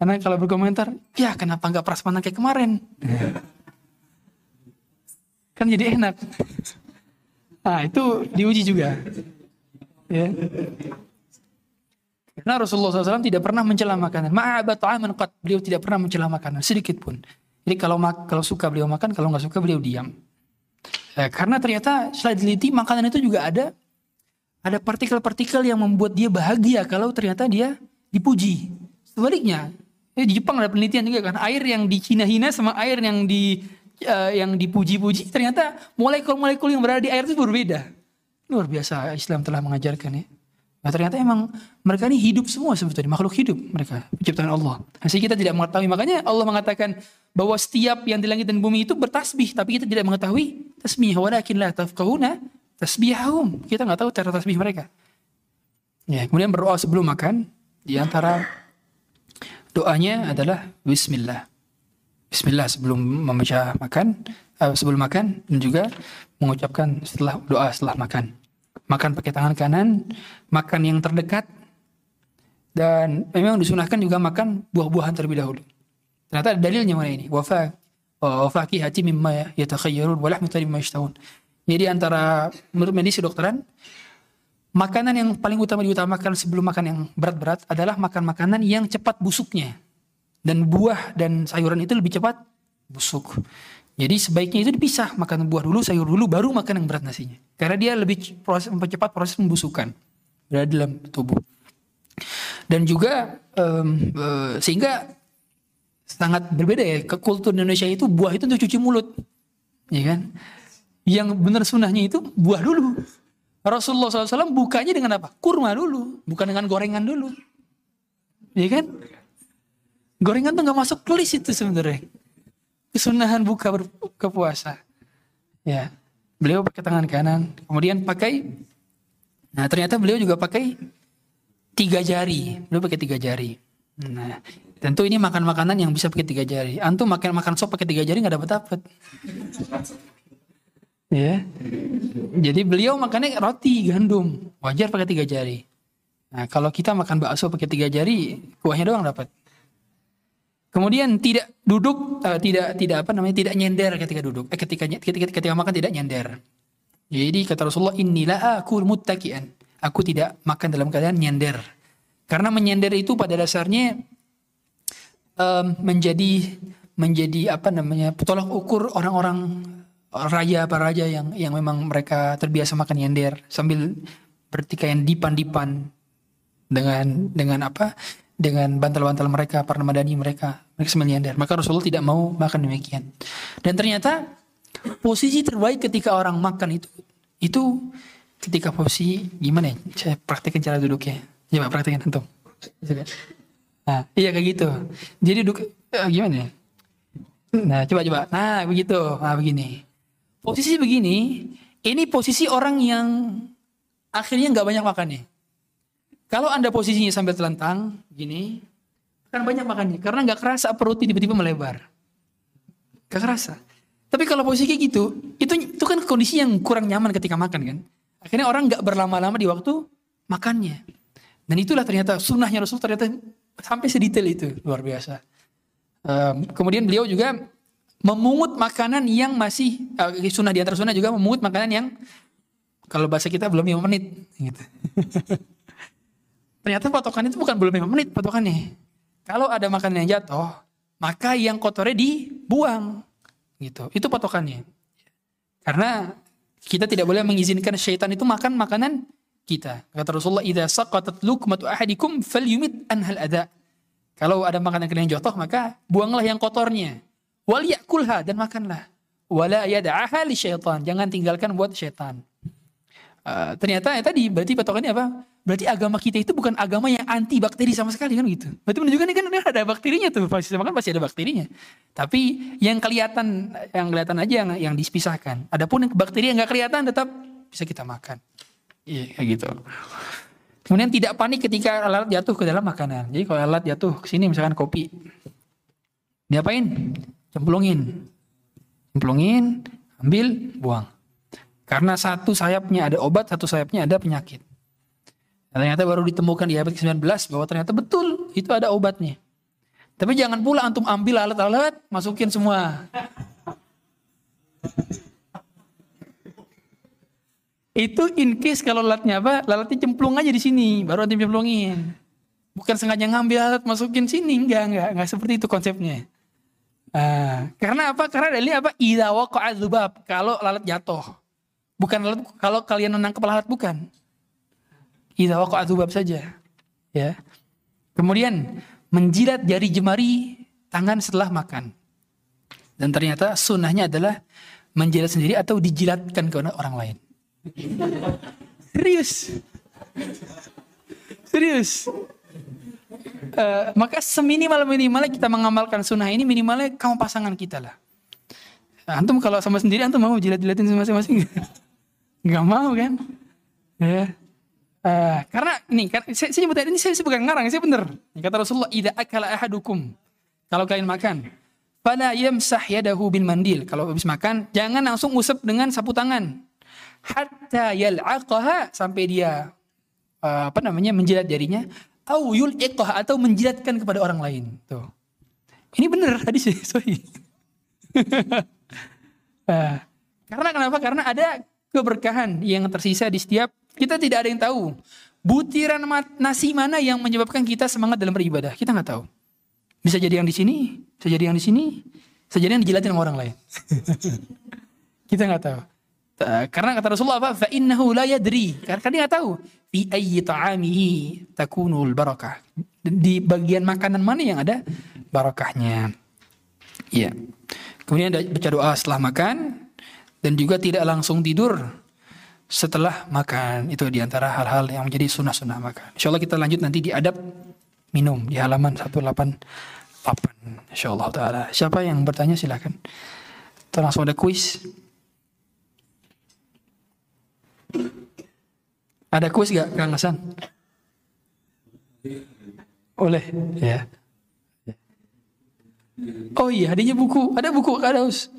Karena kalau berkomentar, ya kenapa nggak prasmanan kayak kemarin? kan jadi enak. Nah itu diuji juga. Ya. Karena Rasulullah SAW tidak pernah mencela makanan. Ma'abat ta'aman qat. Beliau tidak pernah mencela makanan sedikit pun. Jadi kalau kalau suka beliau makan, kalau nggak suka beliau diam. Ya, karena ternyata setelah diteliti makanan itu juga ada ada partikel-partikel yang membuat dia bahagia kalau ternyata dia dipuji. Sebaliknya, eh, di Jepang ada penelitian juga kan, air yang dicina-hina sama air yang di uh, yang dipuji-puji ternyata molekul-molekul yang berada di air itu berbeda. Luar biasa Islam telah mengajarkan ya. Nah ternyata emang mereka ini hidup semua sebetulnya, makhluk hidup mereka, penciptaan Allah. Hasil kita tidak mengetahui, makanya Allah mengatakan bahwa setiap yang di langit dan bumi itu bertasbih, tapi kita tidak mengetahui tasbih. Walakin la tafqahuna tasbihahum. Kita nggak tahu cara tasbih mereka. Ya, kemudian berdoa sebelum makan. Di antara doanya adalah Bismillah. Bismillah sebelum membaca makan, uh, sebelum makan dan juga mengucapkan setelah doa setelah makan. Makan pakai tangan kanan, makan yang terdekat dan memang disunahkan juga makan buah-buahan terlebih dahulu. Ternyata ada dalilnya mana ini? Wafa wafaki hati mimma yatakhayyarun wa lahmu mimma. Jadi antara menurut medis kedokteran, makanan yang paling utama diutamakan sebelum makan yang berat-berat adalah makan makanan yang cepat busuknya. Dan buah dan sayuran itu lebih cepat busuk. Jadi sebaiknya itu dipisah, makan buah dulu, sayur dulu, baru makan yang berat nasinya. Karena dia lebih proses, mempercepat proses pembusukan berada dalam tubuh. Dan juga um, uh, sehingga sangat berbeda ya, ke kultur Indonesia itu buah itu untuk cuci mulut, ya kan? Yang benar sunnahnya itu buah dulu. Rasulullah SAW bukanya dengan apa? Kurma dulu, bukan dengan gorengan dulu. Iya kan? Gorengan tuh nggak masuk list itu sebenarnya. kesunahan buka berbuka puasa. Ya. Beliau pakai tangan kanan, kemudian pakai Nah, ternyata beliau juga pakai tiga jari. Beliau pakai tiga jari. Nah, tentu ini makan makanan yang bisa pakai tiga jari. Antum makan makan sop pakai tiga jari nggak dapat dapat. Ya. Jadi beliau makannya roti gandum, wajar pakai tiga jari. Nah, kalau kita makan bakso pakai tiga jari, kuahnya doang dapat. Kemudian tidak duduk, uh, tidak tidak apa namanya, tidak nyender ketika duduk. Eh, ketika, ketika ketika makan tidak nyender. Jadi kata Rasulullah, inilah aku muttakian. Aku tidak makan dalam keadaan nyender. Karena menyender itu pada dasarnya um, menjadi menjadi apa namanya tolak ukur orang-orang raja para raja yang yang memang mereka terbiasa makan nyender sambil bertikaian dipan-dipan dengan dengan apa? Dengan bantal-bantal mereka para madani mereka mereka sambil nyender. Maka Rasulullah tidak mau makan demikian. Dan ternyata posisi terbaik ketika orang makan itu itu ketika posisi gimana ya? Saya praktekin cara duduknya coba praktekin antum. Nah iya kayak gitu. Jadi duduk eh, gimana ya? Nah coba coba. Nah begitu. Nah begini posisi begini ini posisi orang yang akhirnya nggak banyak makannya kalau anda posisinya sambil telentang gini akan banyak makannya karena nggak kerasa perutnya tiba-tiba melebar nggak kerasa tapi kalau posisi kayak gitu, itu itu kan kondisi yang kurang nyaman ketika makan kan. Akhirnya orang nggak berlama-lama di waktu makannya. Dan itulah ternyata sunnahnya Rasul ternyata sampai sedetail itu luar biasa. Um, kemudian beliau juga memungut makanan yang masih uh, sunnah di antara sunnah juga memungut makanan yang kalau bahasa kita belum 5 menit gitu. ternyata patokan itu bukan belum 5 menit patokannya. Kalau ada makanan yang jatuh, maka yang kotornya dibuang gitu. Itu patokannya. Karena kita tidak boleh mengizinkan syaitan itu makan makanan kita. Kata Rasulullah, "Idza saqatat luqmatu ahadikum falyumit anhal ada." Kalau ada makanan kalian jatuh, maka buanglah yang kotornya. Wal yakulha dan makanlah. Wala yad'aha li syaitan. Jangan tinggalkan buat syaitan. Uh, ternyata ya tadi berarti patokannya apa? Berarti agama kita itu bukan agama yang anti bakteri sama sekali kan gitu. Berarti menunjukkan kan ada bakterinya tuh pasti makan pasti ada bakterinya. Tapi yang kelihatan yang kelihatan aja yang yang dipisahkan. Adapun yang bakteri yang nggak kelihatan tetap bisa kita makan. Iya kayak gitu. Kemudian tidak panik ketika alat jatuh ke dalam makanan. Jadi kalau alat jatuh ke sini misalkan kopi. Diapain? Cemplungin. Cemplungin, ambil, buang. Karena satu sayapnya ada obat, satu sayapnya ada penyakit. Dan ternyata baru ditemukan di abad ke-19 bahwa ternyata betul itu ada obatnya. Tapi jangan pula antum ambil alat-alat, masukin semua. itu in case kalau alatnya apa, alatnya cemplung aja di sini, baru antum cemplungin. Bukan sengaja ngambil alat masukin sini, enggak, enggak, enggak seperti itu konsepnya. Uh, karena apa? Karena dari apa? Idza waqa'a kalau lalat jatuh. Bukan lalat kalau kalian menangkap lalat bukan. Idza waqa'a dzubab saja. Ya. Kemudian menjilat jari jemari tangan setelah makan. Dan ternyata sunnahnya adalah menjilat sendiri atau dijilatkan ke orang lain. Serius. Serius. Uh, maka seminimal minimalnya kita mengamalkan sunnah ini minimalnya kamu pasangan kita lah. Antum kalau sama sendiri antum mau jilat-jilatin masing-masing? Gak mau kan? Ya. Uh, karena ini kan saya, saya nyebut ini saya, saya bukan ngarang, saya benar. Kata Rasulullah, "Idza akala ahadukum." Kalau kalian makan, pada yamsah yadahu bin mandil. Kalau habis makan, jangan langsung usap dengan sapu tangan. Hatta yal'aqaha sampai dia uh, apa namanya menjilat jarinya au yul'iqaha atau menjilatkan kepada orang lain. Tuh. Ini benar hadis sorry. uh, karena kenapa? Karena ada keberkahan yang tersisa di setiap kita tidak ada yang tahu. Butiran nasi mana yang menyebabkan kita semangat dalam beribadah? Kita nggak tahu. Bisa jadi yang di sini, bisa jadi yang di sini, bisa jadi yang dijilatin sama orang lain. kita nggak tahu. Karena kata Rasulullah apa? Fa innahu la yadri. Karena dia nggak tahu. Fi ayyi ta'amihi takunul barakah. Di bagian makanan mana yang ada barakahnya. Iya. Kemudian baca doa setelah makan dan juga tidak langsung tidur setelah makan. Itu di antara hal-hal yang menjadi sunnah-sunnah makan. Insya Allah kita lanjut nanti di adab minum di halaman 184. papan insyaallah taala. Siapa yang bertanya silakan. Kita langsung ada kuis. Ada kuis gak Kang Hasan? Oleh, ya. Oh iya, hadiahnya buku. Ada buku Kak Daus.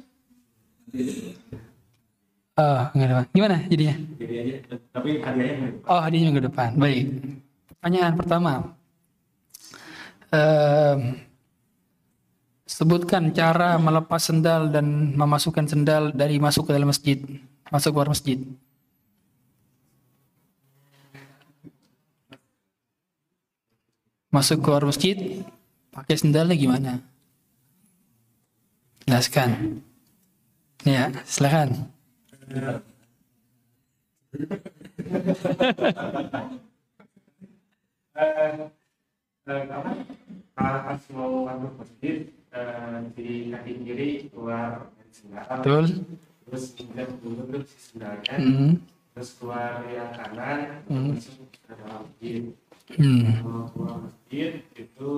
Oh. Gimana jadinya? Tapi Oh, hadiahnya minggu depan. Baik. Pertanyaan pertama. Ehm, sebutkan cara melepas sendal dan memasukkan sendal dari masuk ke dalam masjid, masuk keluar masjid. Masuk keluar masjid, pakai sendalnya gimana? Jelaskan. Ya, silakan. mau masuk masjid di kaki kiri keluar dari sendal Betul. terus kemudian dulu tuh si sendalnya Hmm. terus keluar yang kanan Hmm. masuk ke dalam masjid Hmm. kalau keluar masjid itu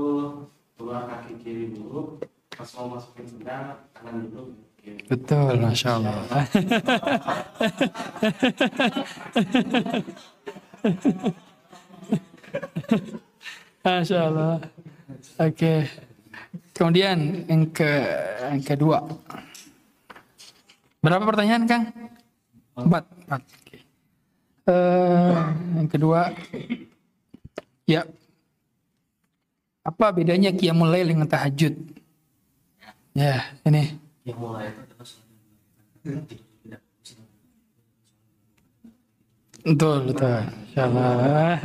keluar kaki kiri dulu pas mau masukin sendal kanan dulu kiri Betul, masya Allah. masya Allah. Oke. Kemudian yang ke yang kedua. Berapa pertanyaan, Kang? Empat. Empat. Oke. Eh, yang kedua, ya. Apa bedanya qiyamul lail dengan tahajud? Ya, ini. yang mulai itu adalah Betul, betul. Insyaallah.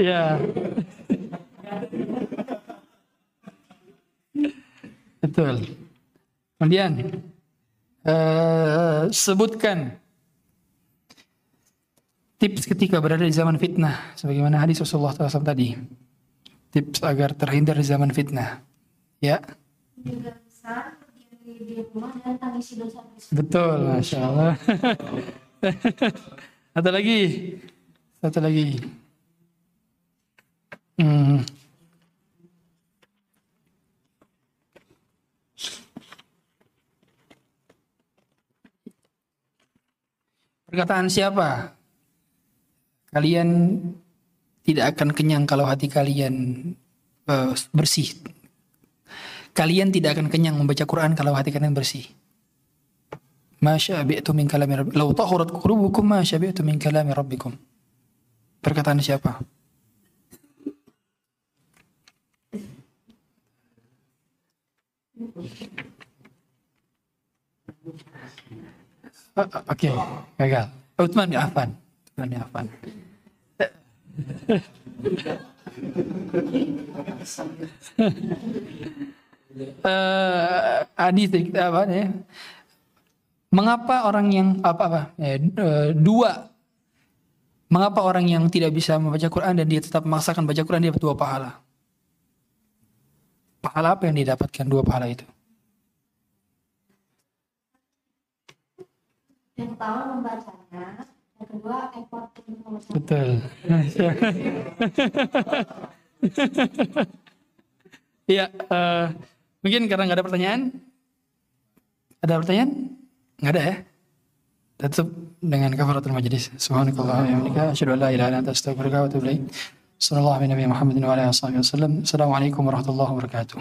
ya. Betul. Kemudian eh, sebutkan tips ketika berada di zaman fitnah sebagaimana hadis Rasulullah SAW tadi. Tips agar terhindar di zaman fitnah. Ya. Betul, masya Allah. Satu lagi, satu lagi. Hmm. Perkataan siapa? Kalian tidak akan kenyang kalau hati kalian eh, bersih. Kalian tidak akan kenyang membaca Quran kalau hati kalian bersih. Ma syabi'tu min kalami rabbikum. Lau tahurat qulubukum ma syabi'tu min kalami rabbikum. Perkataan siapa? Oh, Oke, gagal. Utsman bin Affan. Bin Affan. Eh, hadis apa ya? Mengapa orang yang apa apa eh, dua Mengapa orang yang tidak bisa membaca Quran dan dia tetap memaksakan baca Quran dia dapat dua pahala? Pahala apa yang didapatkan dua pahala itu? yang pertama membacanya Betul. Iya, eh, mungkin karena nggak ada pertanyaan. Ada pertanyaan? Nggak ada ya? Tutup dengan kafaratul majlis. Subhanakallah wa bihamdika asyhadu an anta wa. Assalamualaikum warahmatullahi wabarakatuh.